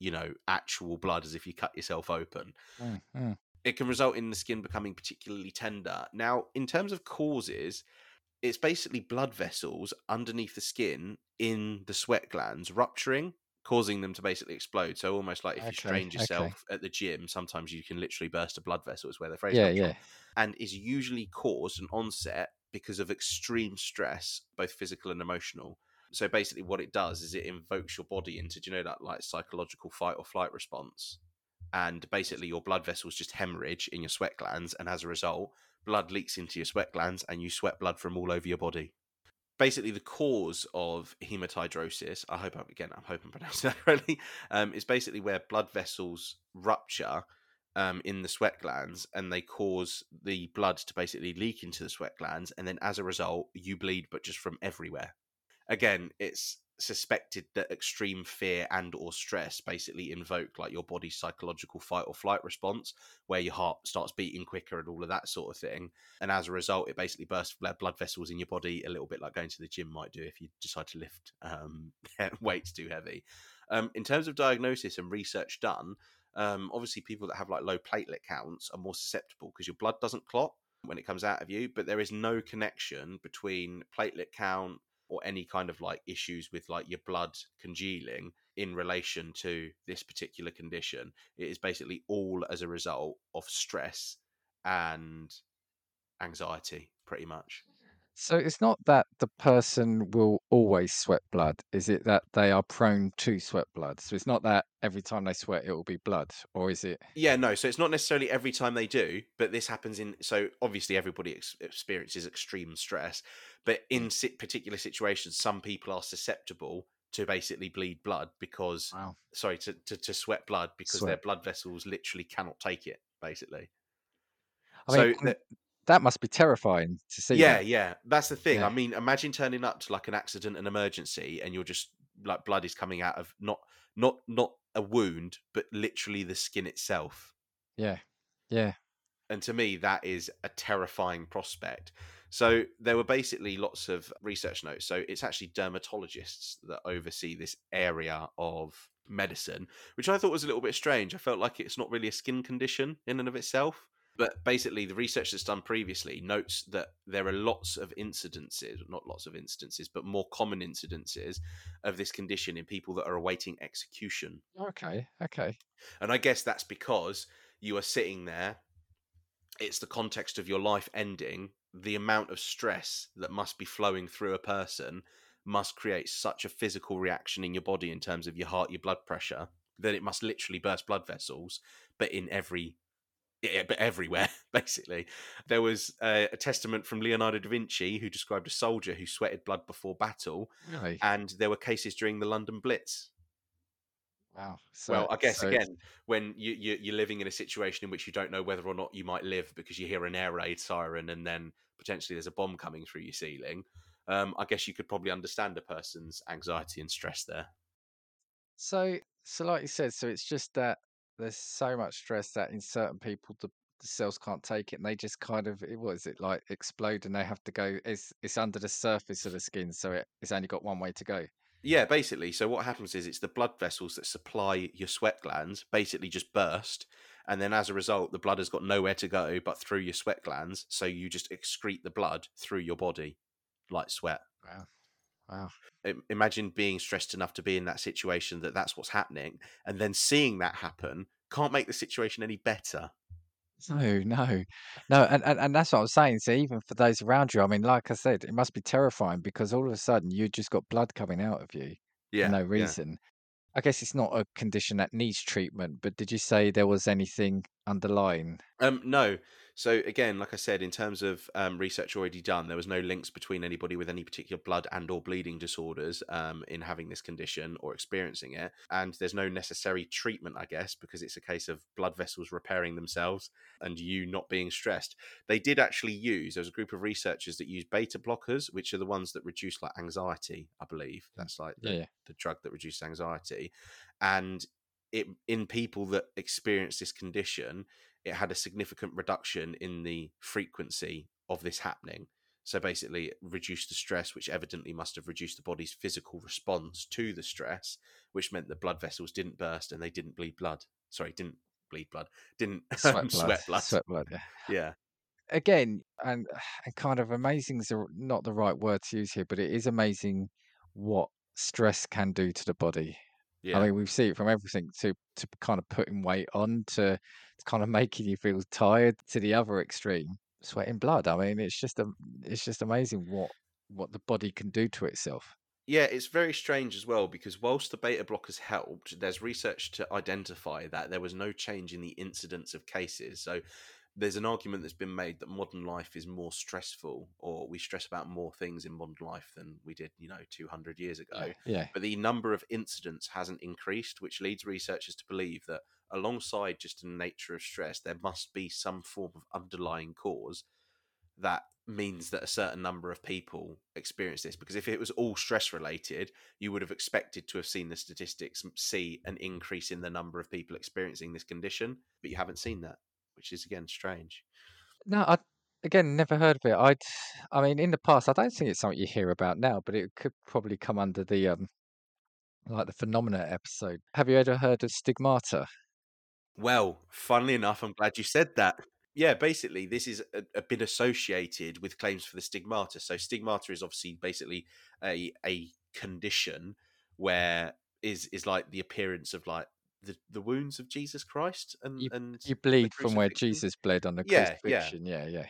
you know, actual blood as if you cut yourself open Mm, mm. It can result in the skin becoming particularly tender. Now, in terms of causes, it's basically blood vessels underneath the skin in the sweat glands rupturing, causing them to basically explode. So almost like if you Okay, strain okay. yourself at the gym, sometimes you can literally burst a blood vessel. Is where the phrase Yeah, comes yeah. from, and is usually caused and onset because of extreme stress, both physical and emotional. So basically, what it does is it invokes your body into, do you know that like psychological fight or flight response? And basically your blood vessels just hemorrhage in your sweat glands and as a result blood leaks into your sweat glands and you sweat blood from all over your body. Basically the cause of hematidrosis i hope I'm, again i'm hoping i'm pronouncing that correctly um, is basically where blood vessels rupture um, in the sweat glands and they cause the blood to basically leak into the sweat glands and then as a result you bleed but just from everywhere. Again it's suspected that extreme fear and or stress basically invoke like your body's psychological fight or flight response where your heart starts beating quicker and all of that sort of thing. And as a result it basically bursts blood vessels in your body a little bit like going to the gym might do if you decide to lift um, weights too heavy. Um, in terms of diagnosis and research done um, obviously people that have like low platelet counts are more susceptible because your blood doesn't clot when it comes out of you but there is no connection between platelet count or any kind of like issues with like your blood congealing in relation to this particular condition. It is basically all as a result of stress and anxiety, pretty much. So it's not that the person will always sweat blood, is it that they are prone to sweat blood? So it's not that every time they sweat it will be blood, or is it? Yeah, no. So it's not necessarily every time they do, but this happens in. So obviously, everybody ex- experiences extreme stress, but in particular situations, some people are susceptible to basically bleed blood because, Wow. sorry, to, to, to sweat blood because their blood vessels literally cannot take it. Basically, I mean, so that must be terrifying to see yeah, that. yeah, that's the thing. I mean, imagine turning up to like an accident, an emergency, and you're just like blood is coming out of not not not a wound, but literally the skin itself. Yeah. Yeah. and to me that is a terrifying prospect so there were basically lots of research notes so it's actually dermatologists that oversee this area of medicine which i thought was a little bit strange i felt like it's not really a skin condition in and of itself but basically the research that's done previously notes that there are lots of incidences not lots of instances but more common incidences of this condition in people that are awaiting execution Okay. Okay. and I guess that's because you are sitting there. It's the context of your life ending. The amount of stress that must be flowing through a person must create such a physical reaction in your body in terms of your heart, your blood pressure, that it must literally burst blood vessels, but in every yeah, but everywhere, basically. There was a, a testament from Leonardo da Vinci who described a soldier who sweated blood before battle, Really? and there were cases during the London Blitz Wow. So, well, I guess so again, when you, you you're living in a situation in which you don't know whether or not you might live because you hear an air raid siren and then potentially there's a bomb coming through your ceiling, um, I guess you could probably understand a person's anxiety and stress there. So, so like you said, so it's just that there's so much stress that in certain people the, the cells can't take it, and they just kind of what is it like explode, and they have to go. It's it's under the surface of the skin, so it, it's only got one way to go. Yeah, basically. So what happens is it's the blood vessels that supply your sweat glands basically just burst, and then as a result, the blood has got nowhere to go but through your sweat glands. So you just excrete the blood through your body, like sweat. Wow, wow. imagine being stressed enough to be in that situation that that's what's happening and then seeing that happen can't make the situation any better No, no, no, and, and and that's what I was saying. So even for those around you, I mean, like I said, it must be terrifying because all of a sudden you just got blood coming out of you yeah for no yeah. reason. I guess it's not a condition that needs treatment, but did you say there was anything underlying? um no so again like i said in terms of um, research already done there was no links between anybody with any particular blood and or bleeding disorders um, in having this condition or experiencing it. And there's no necessary treatment i guess because it's a case of blood vessels repairing themselves and you not being stressed. They did actually use there was a group of researchers that used beta blockers which are the ones that reduce like anxiety i believe. That's like the, Yeah, yeah. the drug that reduces anxiety. And it in people that experience this condition it had a significant reduction in the frequency of this happening so basically it reduced the stress which evidently must have reduced the body's physical response to the stress which meant the blood vessels didn't burst and they didn't bleed blood sorry didn't bleed blood didn't Sweat um, blood, sweat blood sweat blood. Yeah. yeah Again, and and kind of amazing is not the right word to use here, but it is amazing what stress can do to the body. yeah I mean, we see it from everything to to kind of putting weight on to kind of making you feel tired to the other extreme, sweating blood. I mean, it's just a it's just amazing what what the body can do to itself. Yeah, it's very strange as well because whilst the beta blockers helped, there's research to identify that there was no change in the incidence of cases. So there's an argument that's been made that modern life is more stressful, or we stress about more things in modern life than we did, you know, 200 years ago. Yeah, yeah, But the number of incidents hasn't increased, which leads researchers to believe that alongside just the nature of stress, there must be some form of underlying cause that means that a certain number of people experience this because if it was all stress related you would have expected to have seen the statistics see an increase in the number of people experiencing this condition but you haven't seen that which is again strange No, I again never heard of it. I'd, I mean, in the past, I don't think it's something you hear about now, but it could probably come under the um like the phenomena episode. Have you ever heard of stigmata? Well funnily enough i'm glad you said that yeah basically this is a, a been associated with claims for the stigmata so stigmata is obviously basically a a condition where is is like the appearance of like the, the wounds of jesus christ and You and you bleed from where Jesus bled on the yeah yeah. Yeah, yeah.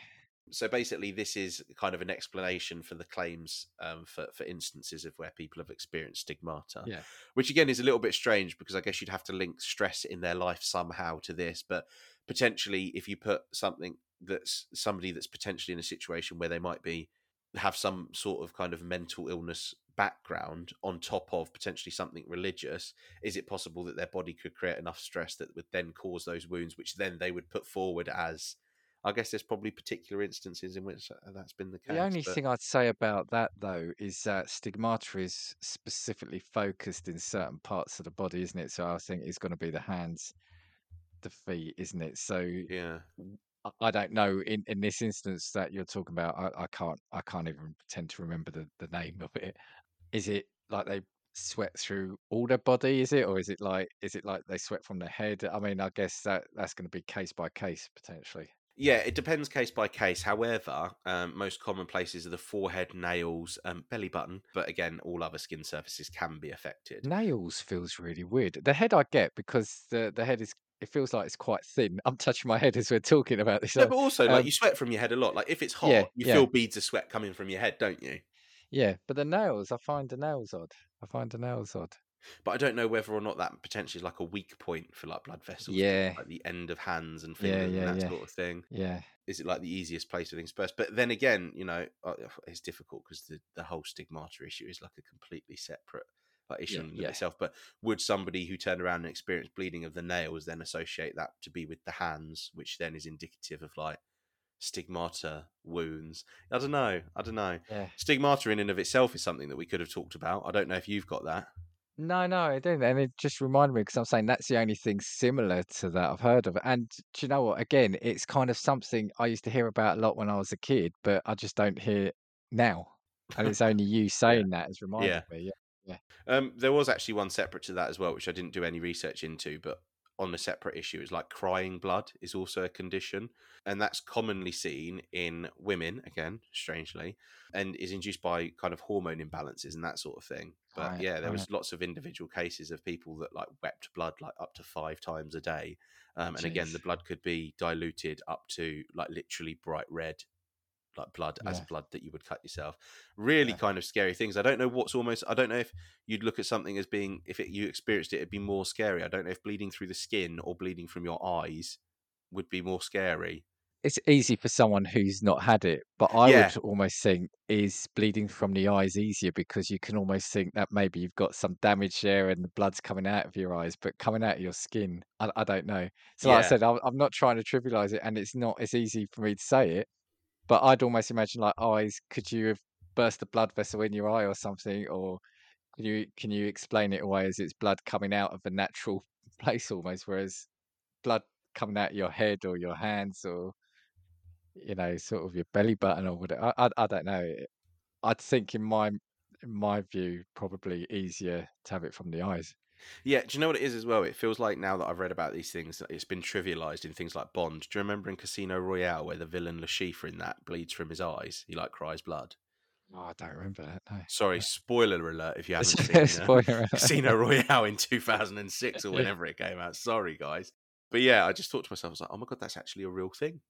So basically, this is kind of an explanation for the claims um, for for instances of where people have experienced stigmata. Yeah. which again is a little bit strange because I guess you'd have to link stress in their life somehow to this, but potentially if you put something that's somebody that's potentially in a situation where they might be have some sort of kind of mental illness background on top of potentially something religious is it possible that their body could create enough stress that would then cause those wounds which then they would put forward as i guess there's probably particular instances in which uh, that's been the case The only but- thing I'd say about that, though, is that stigmata is specifically focused in certain parts of the body, isn't it? So I think it's going to be the hands, the feet, isn't it? So yeah I- I don't know in, in this instance that you're talking about. I, I can't I can't even pretend to remember the, the name of it. Is it like they sweat through all their body? Is it, or is it like is it like they sweat from their head? I mean, I guess that that's going to be case by case potentially. Yeah, it depends case by case. However, um, most common places are the forehead, nails, um, belly button. But again, all other skin surfaces can be affected. Nails feels really weird. The head I get because the the head is it feels like it's quite thin. I'm touching my head as we're talking about this. No, uh, but also, like um, you sweat from your head a lot. Like if it's hot, yeah, you yeah. feel beads of sweat coming from your head, don't you? Yeah, but the nails, I find the nails odd. I find the nails odd. But I don't know whether or not that potentially is like a weak point for like blood vessels. Yeah. like the end of hands and fingers yeah, and that yeah. sort of thing. Yeah, Is it like the easiest place for things first? But then again, you know, uh, it's difficult because the the whole stigmata issue is like a completely separate like issue Yeah, in yeah. itself. But would somebody who turned around and experienced bleeding of the nails then associate that to be with the hands, which then is indicative of like stigmata wounds? I don't know. I don't know. yeah. Stigmata in and of itself is something that we could have talked about. I don't know if you've got that. No, no, I didn't. And it just reminded me because I'm saying that's the only thing similar to that I've heard of. And do you know what? Again, it's kind of something I used to hear about a lot when I was a kid, but I just don't hear now. And it's only you saying that has reminded Yeah. me. Yeah. Um, there was actually one separate to that as well, which I didn't do any research into, but on a separate issue, is like crying blood is also a condition, and that's commonly seen in women again, strangely, and is induced by kind of hormone imbalances and that sort of thing. But Right, yeah, there right. was lots of individual cases of people that like wept blood like up to five times a day, um, and again, the blood could be diluted up to like literally bright red. Like blood as blood that you would cut yourself. Really Yeah. kind of scary things. I don't know what's almost. I don't know if you'd look at something as being if it, you experienced it, it'd be more scary. I don't know if bleeding through the skin or bleeding from your eyes would be more scary. It's easy for someone who's not had it, but I Yeah. would almost think is bleeding from the eyes easier because you can almost think that maybe you've got some damage there and the blood's coming out of your eyes, but coming out of your skin, I, I don't know. So, like I said, I'm, I'm not trying to trivialize it, and it's not as easy for me to say it, but I'd almost imagine like oh, eyes. Could you have burst a blood vessel in your eye or something, or can you can you explain it away as it's blood coming out of a natural place almost, whereas blood coming out of your head or your hands or you know, sort of your belly button or whatever. I, I, I don't know. I'd think in my in my view, probably easier to have it from the eyes. Yeah, do you know what it is as well? It feels like now that I've read about these things, it's been trivialized in things like Bond. Do you remember in Casino Royale where the villain Chiffre in that bleeds from his eyes? He like cries blood. Oh, I don't remember that. No. Sorry, spoiler alert if you haven't seen Spoiler. Casino Royale in 2006 or whenever it came out. Sorry, guys. But yeah, I just thought to myself, I was like, oh my god, that's actually a real thing,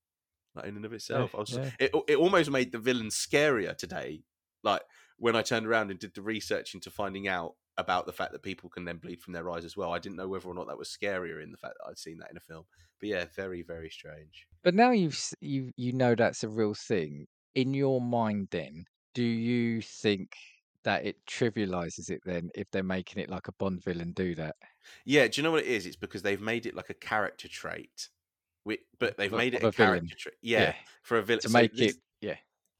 like in and of itself. I was, yeah. it, it almost made the villain scarier today. Like when I turned around and did the research into finding out about the fact that people can then bleed from their eyes as well. I didn't know whether or not that was scarier in the fact that I'd seen that in a film. But yeah, very, very strange. But now you've you you know that's a real thing. In your mind, then, do you think that it trivializes it then if they're making it like a Bond villain do that? Yeah, do you know what it is? It's because they've made it like a character trait. Wi- But they've made it a a character trait. Yeah, for a villain. to So make this- it yeah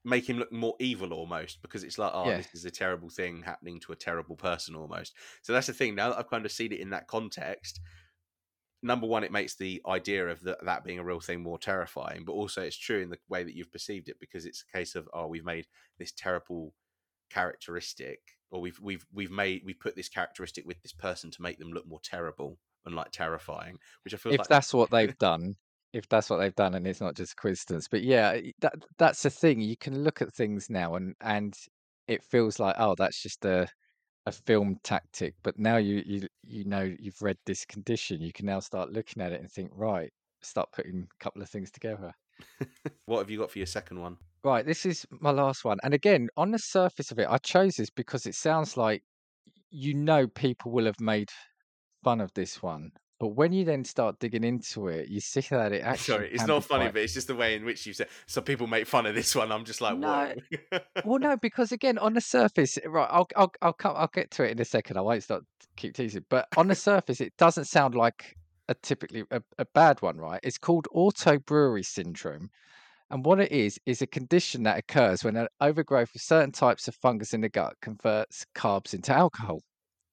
make him look more evil almost because it's like oh Yeah. this is a terrible thing happening to a terrible person almost so that's the thing now that i've kind of seen it in that context number one it makes the idea of that that being a real thing more terrifying but also it's true in the way that you've perceived it because it's a case of oh we've made this terrible characteristic or we've we've we've made we put this characteristic with this person to make them look more terrible and like terrifying which i feel if like that's what they've done if that's what they've done and it's not just coincidence but yeah that that's the thing you can look at things now and and it feels like oh that's just a a film tactic but now you you you know you've read this condition you can now start looking at it and think right start putting a couple of things together what have you got for your second one? Right, this is my last one. And again, on the surface of it, I chose this because it sounds like you know people will have made fun of this one. But when you then start digging into it, you see that it actually Sorry, it's not funny, quite- but it's just the way in which you said. So people make fun of this one. I'm just like, No. Well, no, because again, on the surface, right? I'll I'll I'll come, I'll get to it in a second. I won't start keep teasing, but on the surface, it doesn't sound like a typically a, a bad one, right? It's called auto brewery syndrome, and what it is is a condition that occurs when an overgrowth of certain types of fungus in the gut converts carbs into alcohol.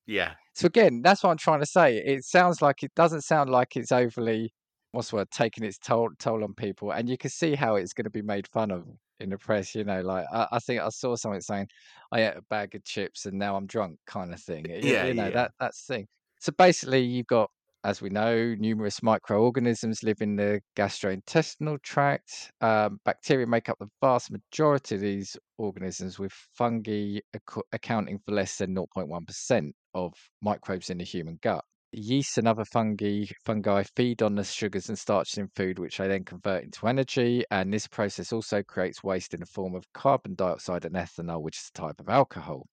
Yeah, So again, that's what I'm trying to say. It sounds like it doesn't sound like it's overly what's the word taking its toll toll on people, and you can see how it's going to be made fun of in the press. You know, like I, I think I saw something saying, "I ate a bag of chips and now I'm drunk," kind of thing. Yeah, you know yeah. that that's the thing. So basically, you've got, as we know, numerous microorganisms live in the gastrointestinal tract. Um, bacteria make up the vast majority of these organisms, with fungi ac- accounting for less than 0.1% of microbes in the human gut. Yeast and other fungi fungi feed on the sugars and starches in food, which they then convert into energy. And this process also creates waste in the form of carbon dioxide and ethanol, which is a type of alcohol.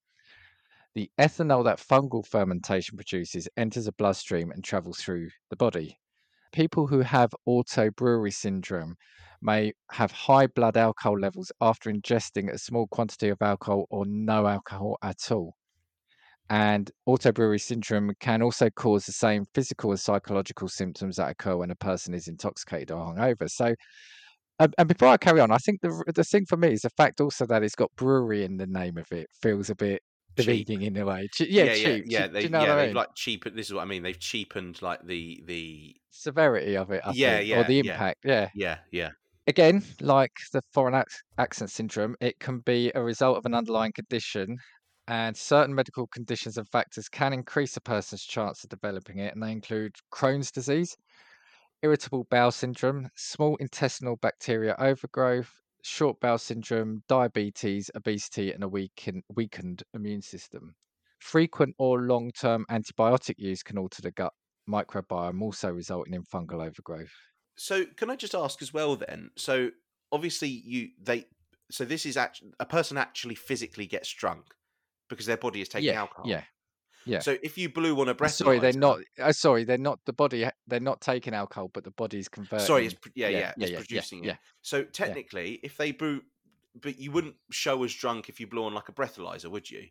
The ethanol that fungal fermentation produces enters the bloodstream and travels through the body. People who have auto brewery syndrome may have high blood alcohol levels after ingesting a small quantity of alcohol or no alcohol at all. And auto brewery syndrome can also cause the same physical and psychological symptoms that occur when a person is intoxicated or hungover. So, and, and before I carry on, I think the the thing for me is the fact also that it's got brewery in the name of it feels a bit Cheap. demeaning in a way. Che- yeah, yeah, cheap. yeah. che- They, do you know yeah, I they've mean? like cheapened. This is what I mean. They've cheapened like the the Severity of it, I Yeah, think, yeah, or the yeah. impact. Yeah. yeah, yeah, Again, like the foreign ac- accent syndrome, it can be a result of an underlying condition, and certain medical conditions and factors can increase a person's chance of developing it, and they include Crohn's disease, irritable bowel syndrome, small intestinal bacteria overgrowth, short bowel syndrome, diabetes, obesity, and a weakened, weakened immune system. Frequent or long term antibiotic use can alter the gut microbiome, also resulting in fungal overgrowth. So can I just ask as well then? So obviously you they so this is actually a person actually physically gets drunk because their body is taking yeah, alcohol. yeah. yeah. So if you blew on a Uh, breath, Sorry, they're not. Uh, sorry, they're not. The body, they're not taking alcohol, but the body's converting. Sorry, it's yeah, yeah, yeah, it's yeah, yeah, producing yeah. it. So technically, if they brew, but you wouldn't show as drunk if you blew on like a breathalyzer, would you?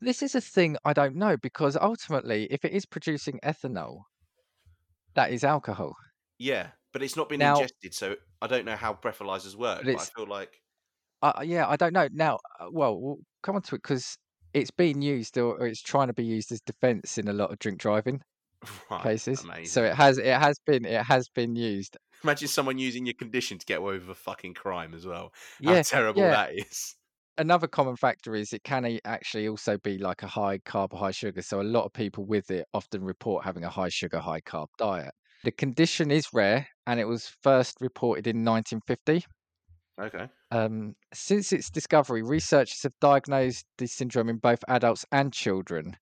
This is a thing I don't know because ultimately, if it is producing ethanol, that is alcohol. Yeah, but it's not been Now- ingested, so I don't know how breathalyzers work. But But, I feel like Uh, yeah, I don't know. Now, uh, well, we'll come on to it because it's being used or, or it's trying to be used as defense in a lot of drink driving right, cases. So it has, it has been, it has been used. Imagine someone using your condition to get away with a fucking crime as well. How Yeah, terrible yeah. that is. another common factor is it can actually also be like a high carb, high sugar. So a lot of people with it often report having a high sugar, high carb diet. The condition is rare and it was first reported in 1950. Okay. Um, since its discovery, researchers have diagnosed the syndrome in both adults and children.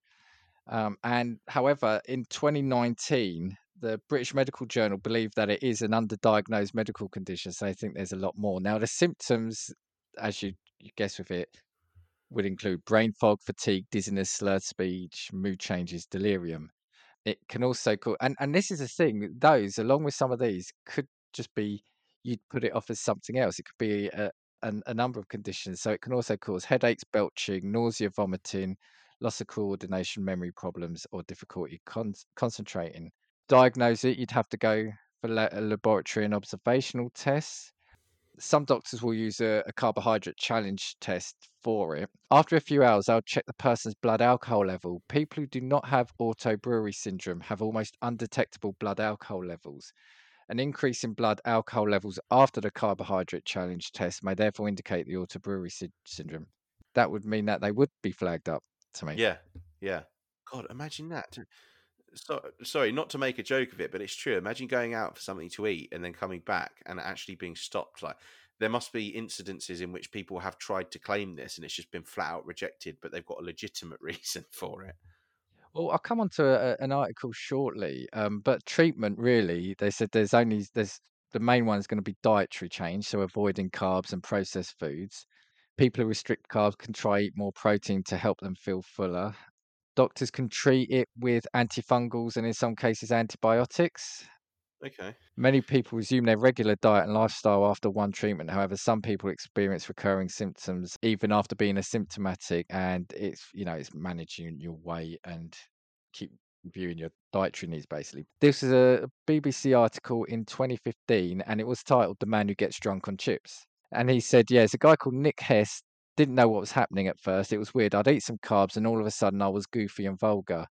Um, and however, in 2019, the British Medical Journal believed that it is an underdiagnosed medical condition. So I think there's a lot more. Now, the symptoms, as you, you guess with it, would include brain fog, fatigue, dizziness, slurred speech, mood changes, delirium. It can also cause, and, and this is the thing, those, along with some of these, could just be, you'd put it off as something else. It could be a, an, a number of conditions. So it can also cause headaches, belching, nausea, vomiting, loss of coordination, memory problems, or difficulty con- concentrating. Diagnose it, you'd have to go for la- a laboratory and observational tests. Some doctors will use a, a carbohydrate challenge test for it. After a few hours, they'll check the person's blood alcohol level. People who do not have auto brewery syndrome have almost undetectable blood alcohol levels. An increase in blood alcohol levels after the carbohydrate challenge test may therefore indicate the autobrewery sy- syndrome. That would mean that they would be flagged up to me. Yeah, yeah. God, imagine that. So, sorry, not to make a joke of it, but it's true. Imagine going out for something to eat and then coming back and actually being stopped. Like, there must be incidences in which people have tried to claim this and it's just been flat out rejected, but they've got a legitimate reason for it. Well, I'll come on to a, an article shortly, um, but treatment really, they said there's only there's the main one is going to be dietary change, so avoiding carbs and processed foods. People who restrict carbs can try eat more protein to help them feel fuller. Doctors can treat it with antifungals and in some cases antibiotics. Okay. Many people resume their regular diet and lifestyle after one treatment. However, some people experience recurring symptoms even after being asymptomatic, and it's you know it's managing your weight and keep reviewing your dietary needs. Basically, this is a BBC article in 2015, and it was titled "The Man Who Gets Drunk on Chips." And he said, "Yeah, it's a guy called Nick Hess. Didn't know what was happening at first. It was weird. I'd eat some carbs, and all of a sudden, I was goofy and vulgar."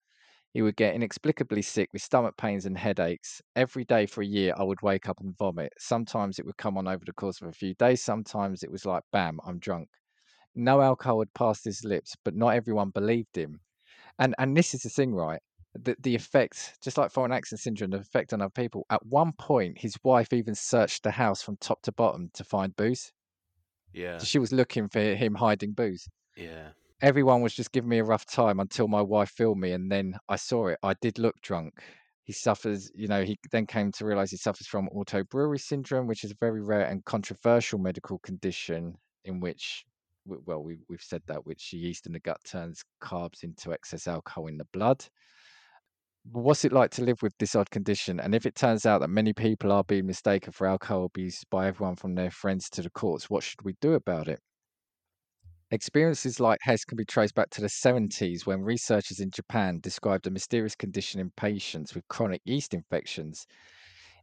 He would get inexplicably sick with stomach pains and headaches. Every day for a year, I would wake up and vomit. Sometimes it would come on over the course of a few days. Sometimes it was like, bam, I'm drunk. No alcohol had passed his lips, but not everyone believed him. And and this is the thing, right? The the effect, just like foreign accent syndrome, the effect on other people. At one point, his wife even searched the house from top to bottom to find booze. Yeah. So she was looking for him hiding booze Yeah. Everyone was just giving me a rough time until my wife filmed me and then I saw it. I did look drunk. He suffers, you know, he then came to realize he suffers from auto brewery syndrome, which is a very rare and controversial medical condition in which, well, we, we've said that, which yeast in the gut turns carbs into excess alcohol in the blood. What's it like to live with this odd condition? And if it turns out that many people are being mistaken for alcohol abuse by everyone from their friends to the courts, what should we do about it? Experiences like Hess can be traced back to the 70s when researchers in Japan described a mysterious condition in patients with chronic yeast infections.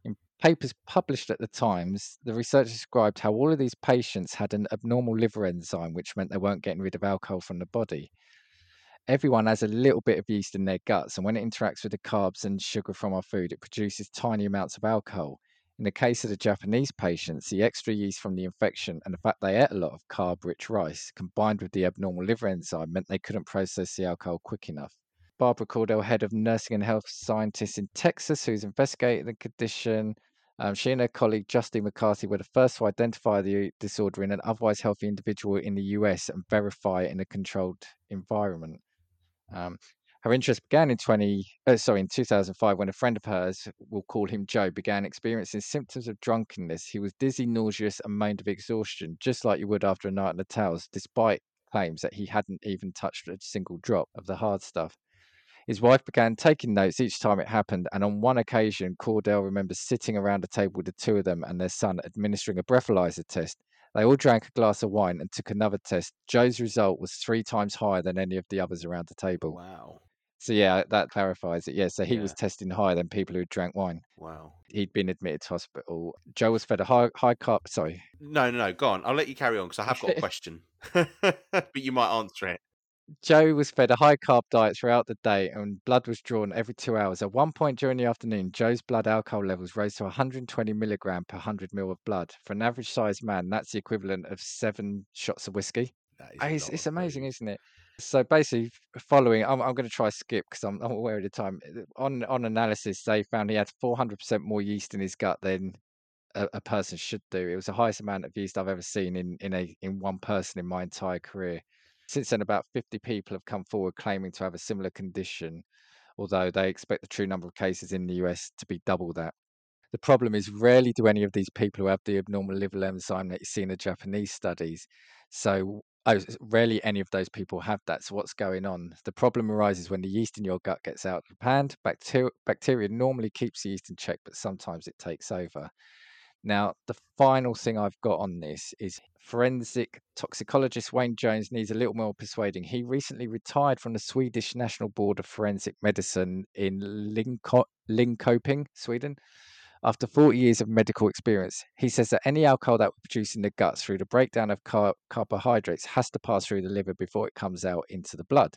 In papers published at the Times, the researchers described how all of these patients had an abnormal liver enzyme, which meant they weren't getting rid of alcohol from the body. Everyone has a little bit of yeast in their guts, and when it interacts with the carbs and sugar from our food, it produces tiny amounts of alcohol. In the case of the Japanese patients, the extra yeast from the infection and the fact they ate a lot of carb rich rice combined with the abnormal liver enzyme meant they couldn't process the alcohol quick enough. Barbara Cordell, head of nursing and health scientists in Texas, who's investigated the condition, um, she and her colleague Justin McCarthy were the first to identify the disorder in an otherwise healthy individual in the US and verify it in a controlled environment. Um, her interest began in 20, uh, sorry, in 2005 when a friend of hers, we'll call him Joe, began experiencing symptoms of drunkenness. He was dizzy, nauseous, and moaned of exhaustion, just like you would after a night on the towels, despite claims that he hadn't even touched a single drop of the hard stuff. His wife began taking notes each time it happened, and on one occasion, Cordell remembers sitting around a table with the two of them and their son administering a breathalyzer test. They all drank a glass of wine and took another test. Joe's result was three times higher than any of the others around the table. Wow. So yeah, that clarifies it. Yeah, so he was testing higher than people who drank wine. Wow. He'd been admitted to hospital. Joe was fed a high high carb. Sorry, No, no, no. Go on. I'll let you carry on because I have got a question, but you might answer it. Joe was fed a high carb diet throughout the day, and blood was drawn every two hours. At one point during the afternoon, Joe's blood alcohol levels rose to 120 milligram per 100 mil of blood. For an average sized man, that's the equivalent of seven shots of whiskey. That is Oh, It's, it's amazing, isn't it? So basically, following, I'm, I'm going to try skip because I'm, I'm aware of the time. Uh, On on analysis, they found he had 400% more yeast in his gut than a, a person should do. It was the highest amount of yeast I've ever seen in in a in one person in my entire career. Since then, about 50 people have come forward claiming to have a similar condition, although they expect the true number of cases in the US to be double that. The problem is rarely do any of these people who have the abnormal liver enzyme that you see in the Japanese studies. So oh, rarely any of those people have that. So what's going on? The problem arises when the yeast in your gut gets out of hand. Bacteria, bacteria normally keeps the yeast in check, but sometimes it takes over. Now, the final thing I've got on this is forensic toxicologist Wayne Jones needs a little more persuading. He recently retired from the Swedish National Board of Forensic Medicine in Linko- Linkoping, Sweden. After 40 years of medical experience, he says that any alcohol that we produce in the guts through the breakdown of car- carbohydrates has to pass through the liver before it comes out into the blood.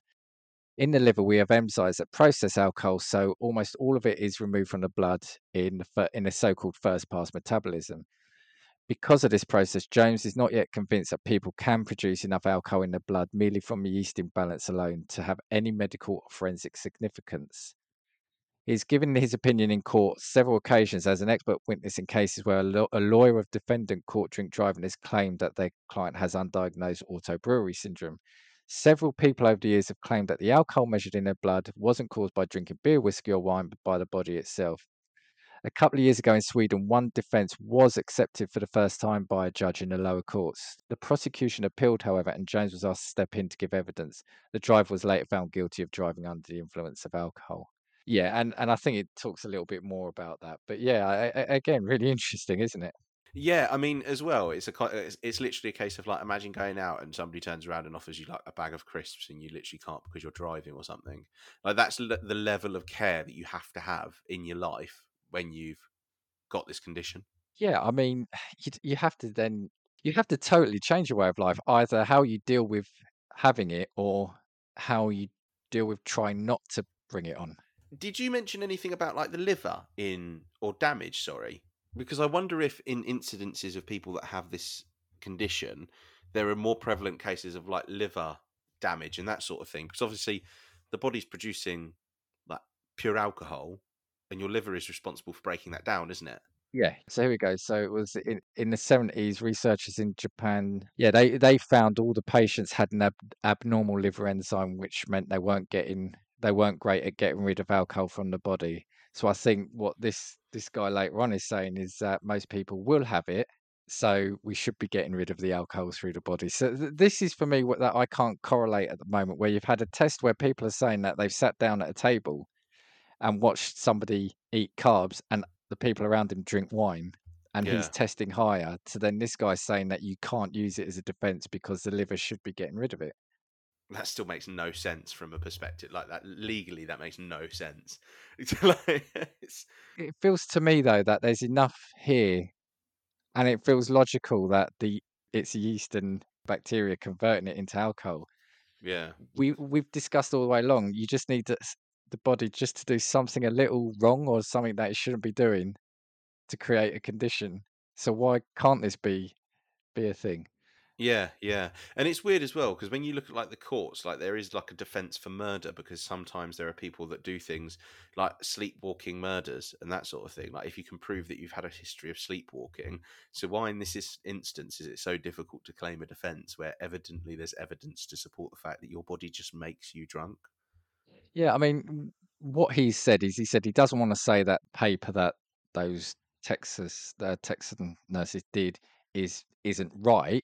In the liver, we have enzymes that process alcohol, so almost all of it is removed from the blood in the in a so-called first pass metabolism. Because of this process, Jones is not yet convinced that people can produce enough alcohol in the blood merely from yeast imbalance alone to have any medical or forensic significance. He's given his opinion in court several occasions as an expert witness in cases where a, a lawyer of defendant caught drink driving has claimed that their client has undiagnosed auto brewery syndrome. Several people over the years have claimed that the alcohol measured in their blood wasn't caused by drinking beer, whiskey, or wine, but by the body itself. A couple of years ago in Sweden, one defence was accepted for the first time by a judge in the lower courts. The prosecution appealed, however, and Jones was asked to step in to give evidence. The driver was later found guilty of driving under the influence of alcohol. Yeah, and, and I think it talks a little bit more about that. But yeah, I, I, again, really interesting, isn't it? Yeah, I mean, as well, it's a it's, it's literally a case of like imagine going out and somebody turns around and offers you like a bag of crisps and you literally can't because you're driving or something. Like that's le- the level of care that you have to have in your life when you've got this condition. Yeah, I mean, you you have to then you have to totally change your way of life, either how you deal with having it or how you deal with trying not to bring it on. Did you mention anything about like the liver in or damage? Sorry, because I wonder if in incidences of people that have this condition, there are more prevalent cases of like liver damage and that sort of thing. Because obviously, the body's producing like pure alcohol, and your liver is responsible for breaking that down, isn't it? Yeah, so here we go. So it was in, in the 70s, researchers in Japan, yeah, they, they found all the patients had an ab- abnormal liver enzyme, which meant they weren't getting they weren't great at getting rid of alcohol from the body. So I think what this this guy later on is saying is that most people will have it, so we should be getting rid of the alcohol through the body. So th- this is for me what that I can't correlate at the moment, where you've had a test where people are saying that they've sat down at a table and watched somebody eat carbs and the people around him drink wine and Yeah. he's testing higher to then this guy's saying that you can't use it as a defense because the liver should be getting rid of it. That still makes no sense from a perspective like that. Legally, that makes no sense. Like, It feels to me though that there's enough here and it feels logical that the it's yeast and bacteria converting it into alcohol. yeah, We we've discussed all the way along. You just need to, the body just to do something a little wrong or something that it shouldn't be doing to create a condition. So why can't this be be a thing? Yeah, yeah, and it's weird as well because when you look at like the courts, like there is like a defense for murder because sometimes there are people that do things like sleepwalking murders and that sort of thing. Like if you can prove that you've had a history of sleepwalking, so why in this is- instance is it so difficult to claim a defense where evidently there's evidence to support the fact that your body just makes you drunk? Yeah, I mean, what he said is he said he doesn't want to say that paper that those Texas the Texan nurses did is isn't right.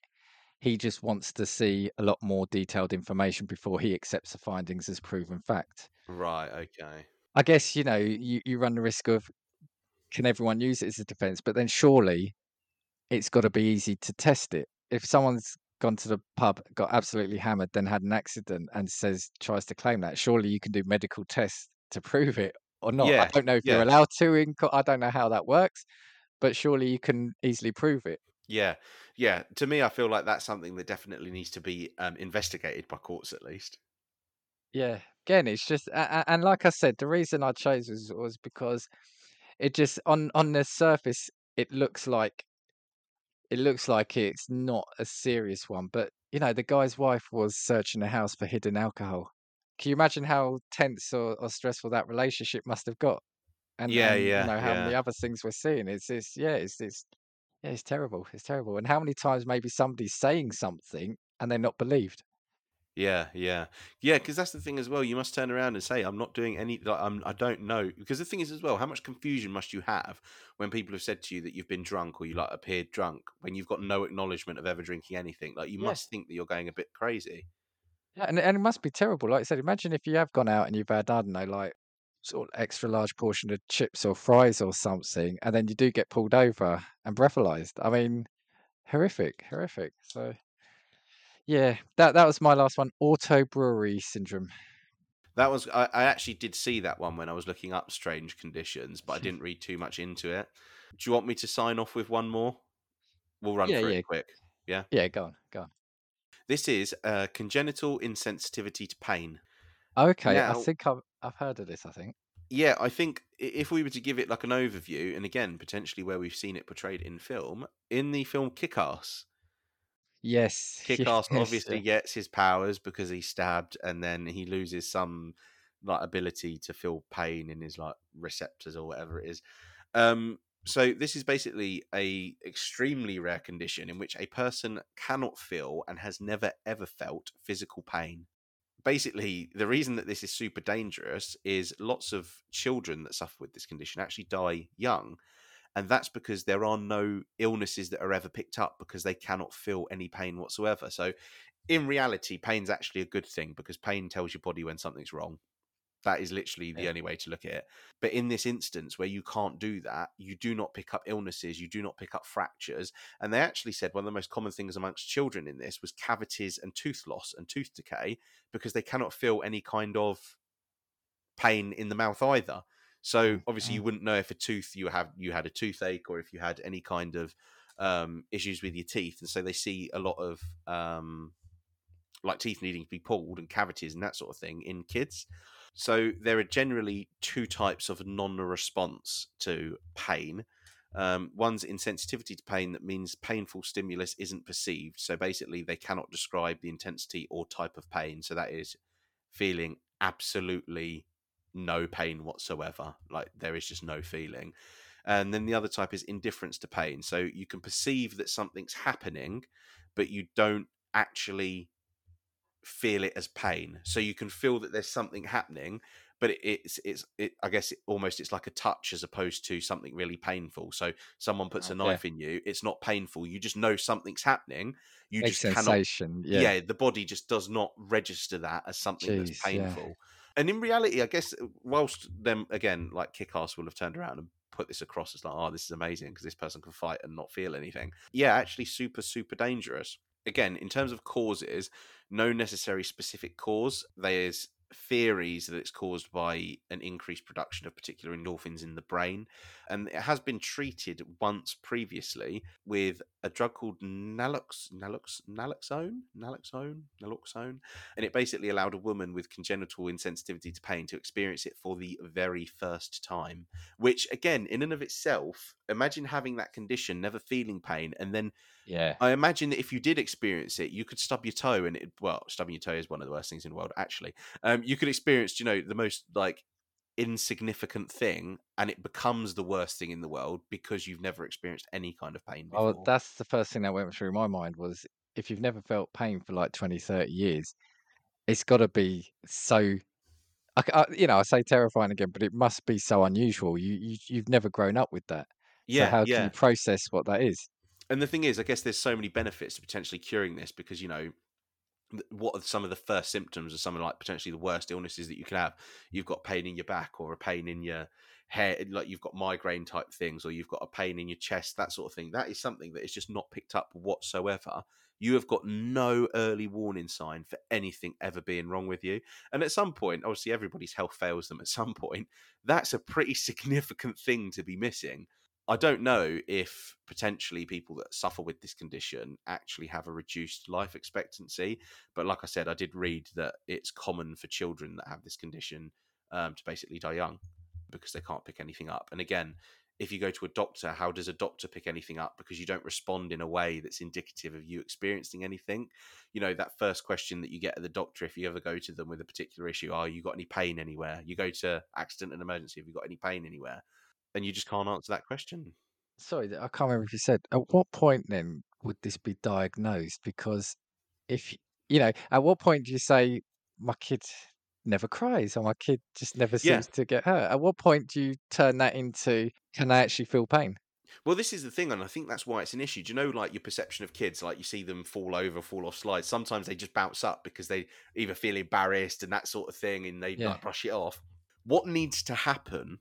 He just wants to see a lot more detailed information before he accepts the findings as proven fact. Right. Okay. I guess, you know, you, you run the risk of can everyone use it as a defense? But then surely it's got to be easy to test it. If someone's gone to the pub, got absolutely hammered, then had an accident and says tries to claim that, surely you can do medical tests to prove it or not. I don't know if you're allowed to in I don't know how that works, but surely you can easily prove it. Yeah. Yeah. To me, I feel like that's something that definitely needs to be um, investigated by courts at least. Yeah. Again, it's just and like I said, the reason I chose was was because it just on on the surface it looks like it looks like it's not a serious one, but you know, the guy's wife was searching the house for hidden alcohol. Can you imagine how tense or, or stressful that relationship must have got? And Yeah, you yeah, know how yeah. many other things we're seeing. It's it's yeah, it's it's yeah, it's terrible. It's terrible. And how many times maybe somebody's saying something and they're not believed? Yeah, yeah, yeah. Because that's the thing as well. You must turn around and say, "I'm not doing any. Like, I'm. I don't know." Because the thing is as well, how much confusion must you have when people have said to you that you've been drunk or you like appeared drunk when you've got no acknowledgement of ever drinking anything? Like you Yeah. must think that you're going a bit crazy. Yeah, and and it must be terrible. Like I said, imagine if you have gone out and you've had, I don't know, like sort of extra large portion of chips or fries or something, and then you do get pulled over and breathalyzed. I mean, horrific, horrific. So yeah, that that was my last one. Auto brewery syndrome. That was. I, I actually did see that one when I was looking up strange conditions, but I didn't read too much into it. Do you want me to sign off with one more? We'll run Yeah, through yeah. it quick. Yeah, Yeah. go on, go on. This is uh, congenital insensitivity to pain. Okay, I think I've I've heard of this. I think. Yeah, I think if we were to give it like an overview, and again, potentially where we've seen it portrayed in film, in the film Kick Ass, Yes. Kick Ass yes, obviously yeah. gets his powers because he's stabbed, and then he loses some like ability to feel pain in his like receptors or whatever it is. Um, so this is basically a extremely rare condition in which a person cannot feel and has never ever felt physical pain. Basically, the reason that this is super dangerous is lots of children that suffer with this condition actually die young. And that's because there are no illnesses that are ever picked up because they cannot feel any pain whatsoever. So, in reality, pain's actually a good thing because pain tells your body when something's wrong. That is literally the Yeah. only way to look at it. But in this instance, where you can't do that, you do not pick up illnesses, you do not pick up fractures. And they actually said one of the most common things amongst children in this was cavities and tooth loss and tooth decay because they cannot feel any kind of pain in the mouth either. So obviously, you wouldn't know if a tooth you have you had a toothache or if you had any kind of um, issues with your teeth, and so they see a lot of um, like teeth needing to be pulled and cavities and that sort of thing in kids. So there are generally two types of non-response to pain. Um, one's insensitivity to pain that means painful stimulus isn't perceived. So basically, they cannot describe the intensity or type of pain. So that is feeling absolutely no pain whatsoever. Like there is just no feeling. And then the other type is indifference to pain. So you can perceive that something's happening, but you don't actually feel it as pain. So you can feel that there's something happening, but it's it's it, I guess it, almost it's like a touch as opposed to something really painful. So someone puts a knife in you, it's not painful. You just know something's happening. You Big just cannot yeah. Yeah. the body just does not register that as something that's Jeez, yeah. painful. And in reality, I guess uh, whilst them again, like Kickass will have turned around and put this across as like, oh, this is amazing because this person can fight and not feel anything. Yeah, actually, super super dangerous. Again, in terms of causes, no necessary specific cause. There's theories that it's caused by an increased production of particular endorphins in the brain and it has been treated once previously with a drug called nalox nalox naloxone naloxone naloxone and it basically allowed a woman with congenital insensitivity to pain to experience it for the very first time which again in and of itself imagine having that condition never feeling pain and then Yeah. I imagine that if you did experience it, you could stub your toe, and it well, stubbing your toe is one of the worst things in the world. Actually, um, you could experience, you know, the most like insignificant thing, and it becomes the worst thing in the world because you've never experienced any kind of pain before. Oh, that's the first thing that went through my mind was if you've never felt pain for like 20, 30 years, it's got to be so. I, I- you know, I say terrifying again, but it must be so unusual. You, you you've never grown up with that, so yeah, how can yeah. you process what that is? And the thing is, I guess there's so many benefits to potentially curing this because you know what are some of the first symptoms of some of like potentially the worst illnesses that you can have? You've got pain in your back or a pain in your head, like you've got migraine type things, or you've got a pain in your chest, that sort of thing. That is something that is just not picked up whatsoever. You have got no early warning sign for anything ever being wrong with you. And at some point, obviously, everybody's health fails them at some point. That's a pretty significant thing to be missing. I don't know if potentially people that suffer with this condition actually have a reduced life expectancy. But like I said, I did read that it's common for children that have this condition um, to basically die young because they can't pick anything up. And again, if you go to a doctor, how does a doctor pick anything up? Because you don't respond in a way that's indicative of you experiencing anything. You know, that first question that you get at the doctor, if you ever go to them with a particular issue, are you got any pain anywhere? You go to accident and emergency, have you got any pain anywhere? And you just can't answer that question. Sorry, I can't remember if you said at what point then would this be diagnosed? Because if you know, at what point do you say my kid never cries or my kid just never Yeah. seems to get hurt? At what point do you turn that into can I actually feel pain? Well, this is the thing, and I think that's why it's an issue. Do you know, like your perception of kids, like you see them fall over, fall off slides. Sometimes they just bounce up because they either feel embarrassed and that sort of thing, and they Yeah. like brush it off. What needs to happen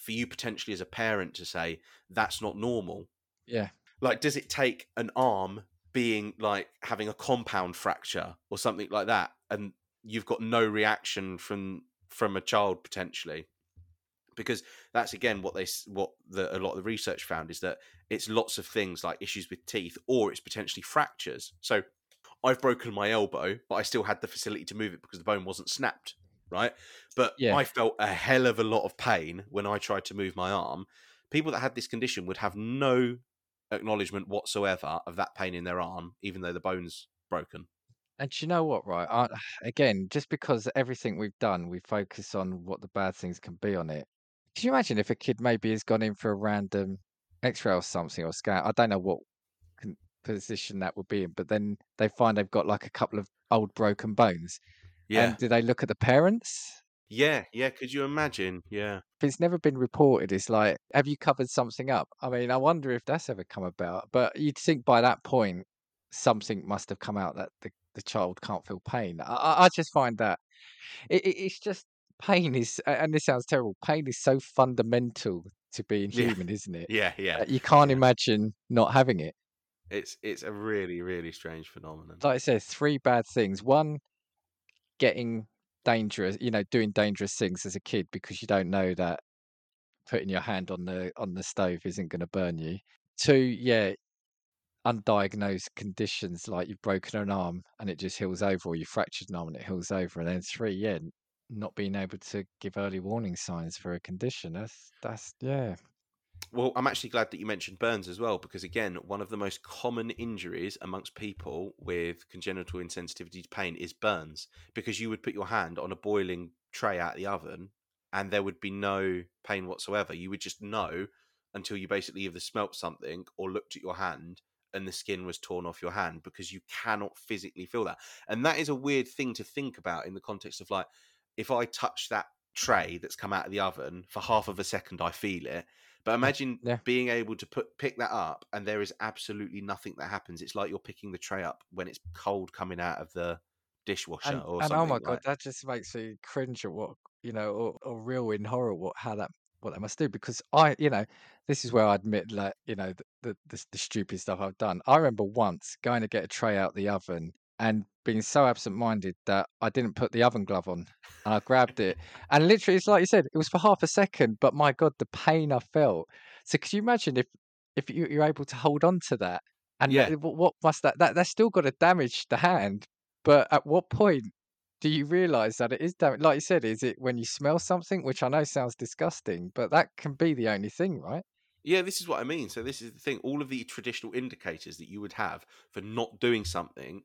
for you potentially as a parent to say that's not normal? Yeah. Like, does it take an arm being like having a compound fracture or something like that, and you've got no reaction from from a child potentially? because that's again what they s- what the, a lot of the research found is that it's lots of things like issues with teeth or it's potentially fractures so i've broken my elbow but i still had the facility to move it because the bone wasn't snapped right but Yeah. i felt a hell of a lot of pain when i tried to move my arm people that had this condition would have no acknowledgement whatsoever of that pain in their arm even though the bone's broken And you know what, right? I, again, just because everything we've done, we focus on what the bad things can be on it. Can you imagine if a kid maybe has gone in for a random X-ray or something or scan? I don't know what position that would be in, but then they find they've got like a couple of old broken bones. Yeah. And do they look at the parents? Yeah, yeah. Could you imagine? Yeah. If it's never been reported, it's like, have you covered something up? I mean, I wonder if that's ever come about. But you'd think by that point, something must have come out that the, the child can't feel pain. I, I just find that it, it, it's just pain is, and this sounds terrible, pain is so fundamental to being Yeah. human, isn't it? Yeah, yeah. you can't yeah. imagine not having it. It's it's a really, really strange phenomenon. Like I said, three bad things. One, getting dangerous, you know, doing dangerous things as a kid because you don't know that putting your hand on the on the stove isn't going to burn you. Two, yeah, undiagnosed conditions like you've broken an arm and it just heals over, or you fractured an arm and it heals over. And then three, yeah, not being able to give early warning signs for a condition. That's that's yeah, Well, I'm actually glad that you mentioned burns as well, because again, one of the most common injuries amongst people with congenital insensitivity to pain is burns, because you would put your hand on a boiling tray out of the oven and there would be no pain whatsoever. You would just know until you basically either smelt something or looked at your hand and the skin was torn off your hand because you cannot physically feel that. And that is a weird thing to think about in the context of like, if I touch that tray that's come out of the oven for half of a second, I feel it. But imagine yeah. being able to put pick that up and there is absolutely nothing that happens. It's like you're picking the tray up when it's cold coming out of the dishwasher and, or and oh something. oh my god, that just makes me cringe at what you know, or, or real in horror what how that what they must do because I, you know, this is where I admit like you know the the, the, the stupid stuff I've done. I remember once going to get a tray out the oven and being so absent-minded that I didn't put the oven glove on and I grabbed it and literally it's like you said it was for half a second but my god the pain I felt so could you imagine if if you, you're able to hold on to that and Yeah. that- what what must that that that's still got to damage the hand but at what point do you realize that it is damage? Like you said, is it when you smell something, which I know sounds disgusting, but that can be the only thing, right? Yeah, this is what I mean. So this is the thing. All of the traditional indicators that you would have for not doing something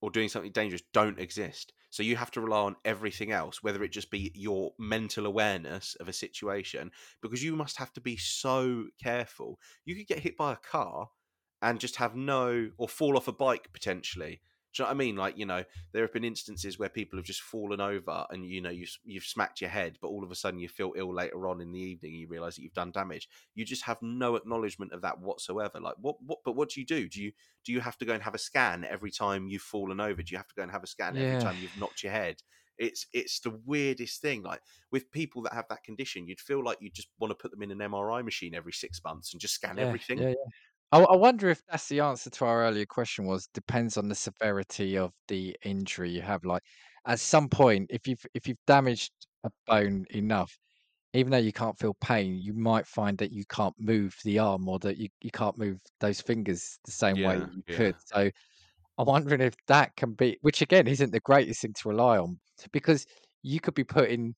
or doing something dangerous don't exist. So you have to rely on everything else, whether it just be your mental awareness of a situation, because you must have to be so careful. You could get hit by a car and just have no, or fall off a bike potentially. Do you know what I mean? Like, you know, there have been instances where people have just fallen over and, you know, you've, you've smacked your head, but all of a sudden you feel ill later on in the evening and you realize that you've done damage. You just have no acknowledgement of that whatsoever. Like what what but what do you do? Do you do you have to go and have a scan every time you've fallen over? Do you have to go and have a scan Yeah. every time you've knocked your head? It's it's the weirdest thing. Like with people that have that condition you'd feel like you just want to put them in an mri machine every six months and just scan Yeah, everything. yeah, yeah. I, I wonder if that's the answer to our earlier question was depends on the severity of the injury you have. Like at some point, if you've if you've damaged a bone enough, even though you can't feel pain, you might find that you can't move the arm or that you, you can't move those fingers the same way Yeah, you yeah. could. So I'm wondering if that can be, which again isn't the greatest thing to rely on, because you could be putting,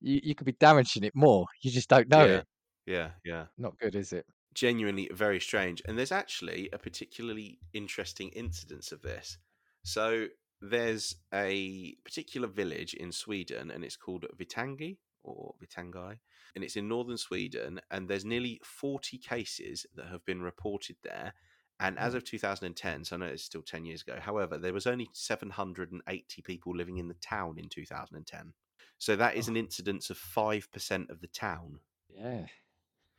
you, you could be damaging it more. You just don't know yeah it. yeah yeah Not good, is it? Genuinely very strange. And there's actually a particularly interesting incidence of this. So there's a particular village in Sweden, and it's called Vittangi or Vitangai, and it's in northern Sweden. And there's nearly 40 cases that have been reported there. And as hmm. of 2010, so I know it's still 10 years ago, however, there was only 780 people living in the town in 2010. So that is an incidence of 5% of the town. Yeah.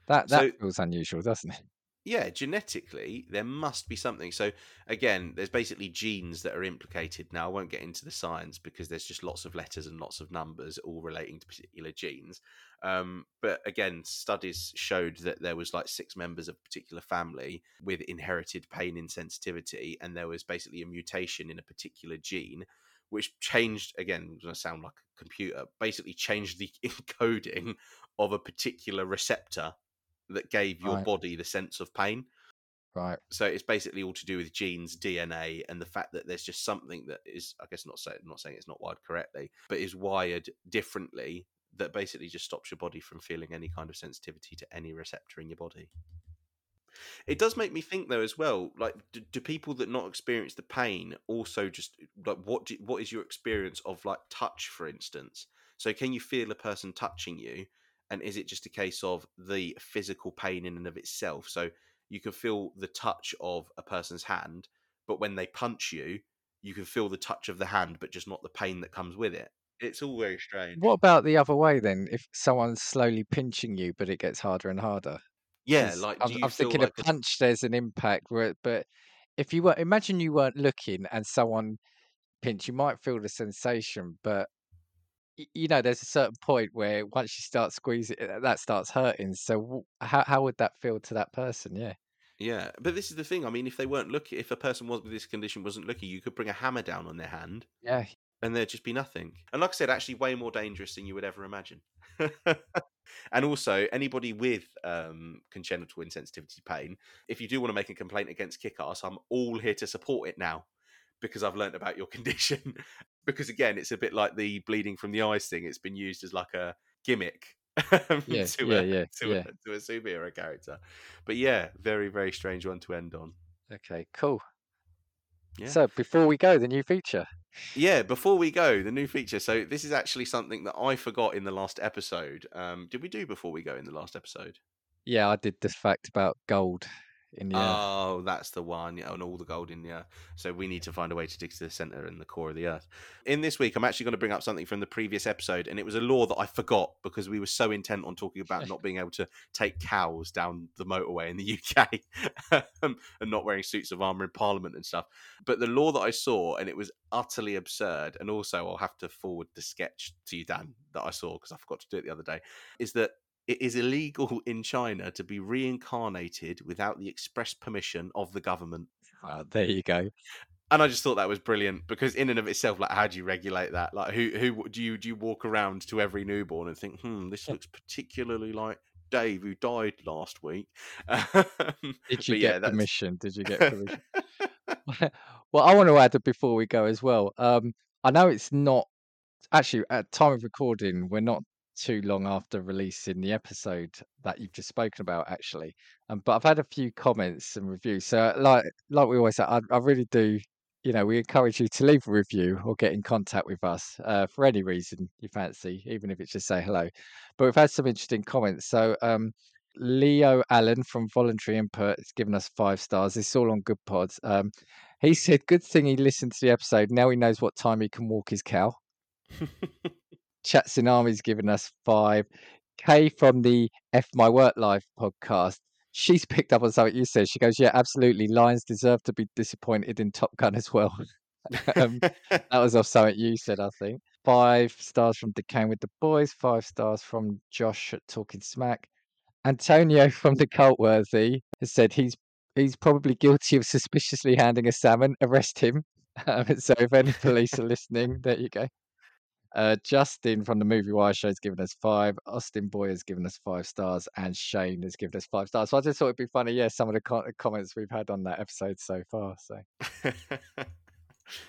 That that So- feels unusual, doesn't it? yeah, genetically, there must be something. So, again, there's basically genes that are implicated. Now, I won't get into the science because there's just lots of letters and lots of numbers all relating to particular genes. Um, but again, studies showed that there was like six members of a particular family with inherited pain insensitivity, and there was basically a mutation in a particular gene. Which changed again, going to sound like a computer. Basically, changed the encoding of a particular receptor that gave your Right. body the sense of pain. Right. So it's basically all to do with genes, DNA, and the fact that there's just something that is, I guess, not say, not saying it's not wired correctly, but is wired differently that basically just stops your body from feeling any kind of sensitivity to any receptor in your body. It does make me think though as well. Like, do, do people that not experience the pain also just like what? Do, what is your experience of like touch, for instance? So can you feel a person touching you, and is it just a case of the physical pain in and of itself? So you can feel the touch of a person's hand, but when they punch you, you can feel the touch of the hand, but just not the pain that comes with it. It's all very strange. What about the other way then? If someone's slowly pinching you, but it gets harder and harder. yeah like I'm, I'm thinking like a a punch. There's an impact, where, but if you were, imagine you weren't looking and someone pinch, you might feel the sensation, but y- you know, there's a certain point where once you start squeezing, that starts hurting. So how how would that feel to that person? Yeah. Yeah, but this is the thing. I mean, if they weren't looking, if a person was with this condition wasn't looking, you could bring a hammer down on their hand, Yeah. and there'd just be nothing. And like I said, actually, way more dangerous than you would ever imagine. and also, anybody with um, congenital insensitivity pain, if you do want to make a complaint against Kickass, I'm all here to support it now because I've learned about your condition. because again, it's a bit like the bleeding from the eyes thing. It's been used as like a gimmick um, Yeah, to, yeah, a, yeah, to. A, to a superhero character. But yeah, very, very strange one to end on. Okay. Cool. Yeah. So before we go, the new feature. Yeah, before we go, the new feature. So this is actually something that I forgot in the last episode. Um, did we do before we go in the last episode? Yeah, I did the fact about gold in the earth. Oh, that's the one. Yeah, and all the gold in the. So we need to find a way to dig to the center and the core of the earth. In this week, I'm actually going to bring up something from the previous episode, and it was a law that I forgot because we were so intent on talking about not being able to take cows down the motorway in the UK um, and not wearing suits of armor in Parliament and stuff. But the law that I saw, and it was utterly absurd, and also I'll have to forward the sketch to you, Dan, that I saw because I forgot to do it the other day, is that it is illegal in China to be reincarnated without the express permission of the government. Ah, there you go. And I just thought that was brilliant because, in and of itself, like, how do you regulate that? Like, who who do you do you walk around to every newborn and think, hmm, this looks particularly like Dave who died last week? Did you get that's- permission? Did you get permission? well, I want to add it before we go as well. Um, I know it's not actually at time of recording, we're not too long after releasing the episode that you've just spoken about, actually. Um, but I've had a few comments and reviews. So, like like we always say, I, I really do. You know, we encourage you to leave a review or get in contact with us uh, for any reason you fancy, even if it's just say hello. But we've had some interesting comments. So, um, Leo Allen from Voluntary Input has given us five stars. It's all on Goodpods. Um, he said, "Good thing he listened to the episode. Now he knows what time he can walk his cow." Chat Tsunami's given us five. Kay from the F My Work Life podcast. She's picked up on something you said. She goes, Yeah, absolutely. Lions deserve to be disappointed in Top Gun as well. um, that was off something you said, I think. Five stars from Decaying with the Boys. Five stars from Josh at Talking Smack. Antonio from the Cultworthy has said he's he's probably guilty of suspiciously handing a salmon. Arrest him. Um, so if any police are listening, there you go. Uh, Justin from the Movie Wire Show has given us five. Austin Boy has given us five stars, and Shane has given us five stars. So I just thought it'd be funny. Yeah, some of the co- comments we've had on that episode so far. So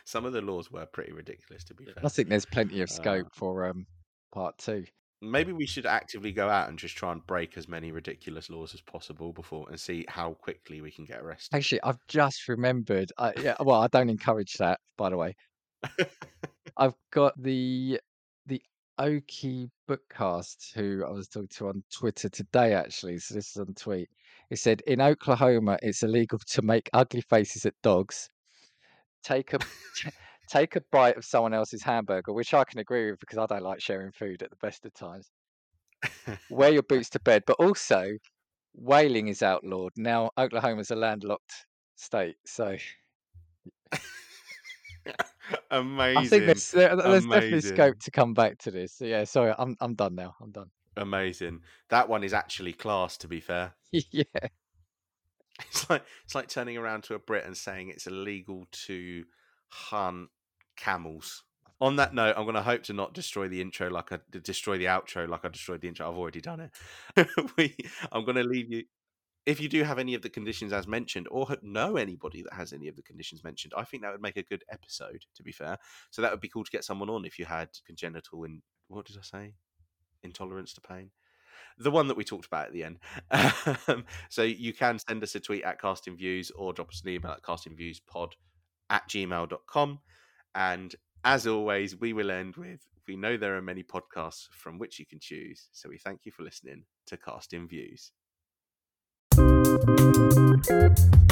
Some of the laws were pretty ridiculous, to be fair. I think there's plenty of Uh, scope for um part two. Maybe we should actively go out and just try and break as many ridiculous laws as possible before and see how quickly we can get arrested. Actually, I've just remembered. I, yeah, well, I don't encourage that, by the way. I've got the the Oki Bookcast, who I was talking to on Twitter today, actually. So this is on tweet. It said in Oklahoma, it's illegal to make ugly faces at dogs. Take a take a bite of someone else's hamburger, which I can agree with because I don't like sharing food at the best of times. Wear your boots to bed, but also whaling is outlawed now. Oklahoma's a landlocked state, so Amazing. I think there's there, there's definitely scope to come back to this. So yeah, sorry, I'm I'm done now. I'm done. Amazing. That one is actually class, to be fair. yeah, It's like it's like turning around to a Brit and saying it's illegal to hunt camels. On that note, I'm going to hope to not destroy the intro like I destroy the outro like I destroyed the intro. I've already done it. we, I'm going to leave you. If you do have any of the conditions as mentioned, or know anybody that has any of the conditions mentioned, I think that would make a good episode. To be fair, so that would be cool to get someone on if you had congenital and what did I say? Intolerance to pain the one that we talked about at the end. Um, so you can send us a tweet at casting views or drop us an email at castingviewspod at gmail.com. And as always, we will end with we know there are many podcasts from which you can choose. So we thank you for listening to Casting Views. Thank you.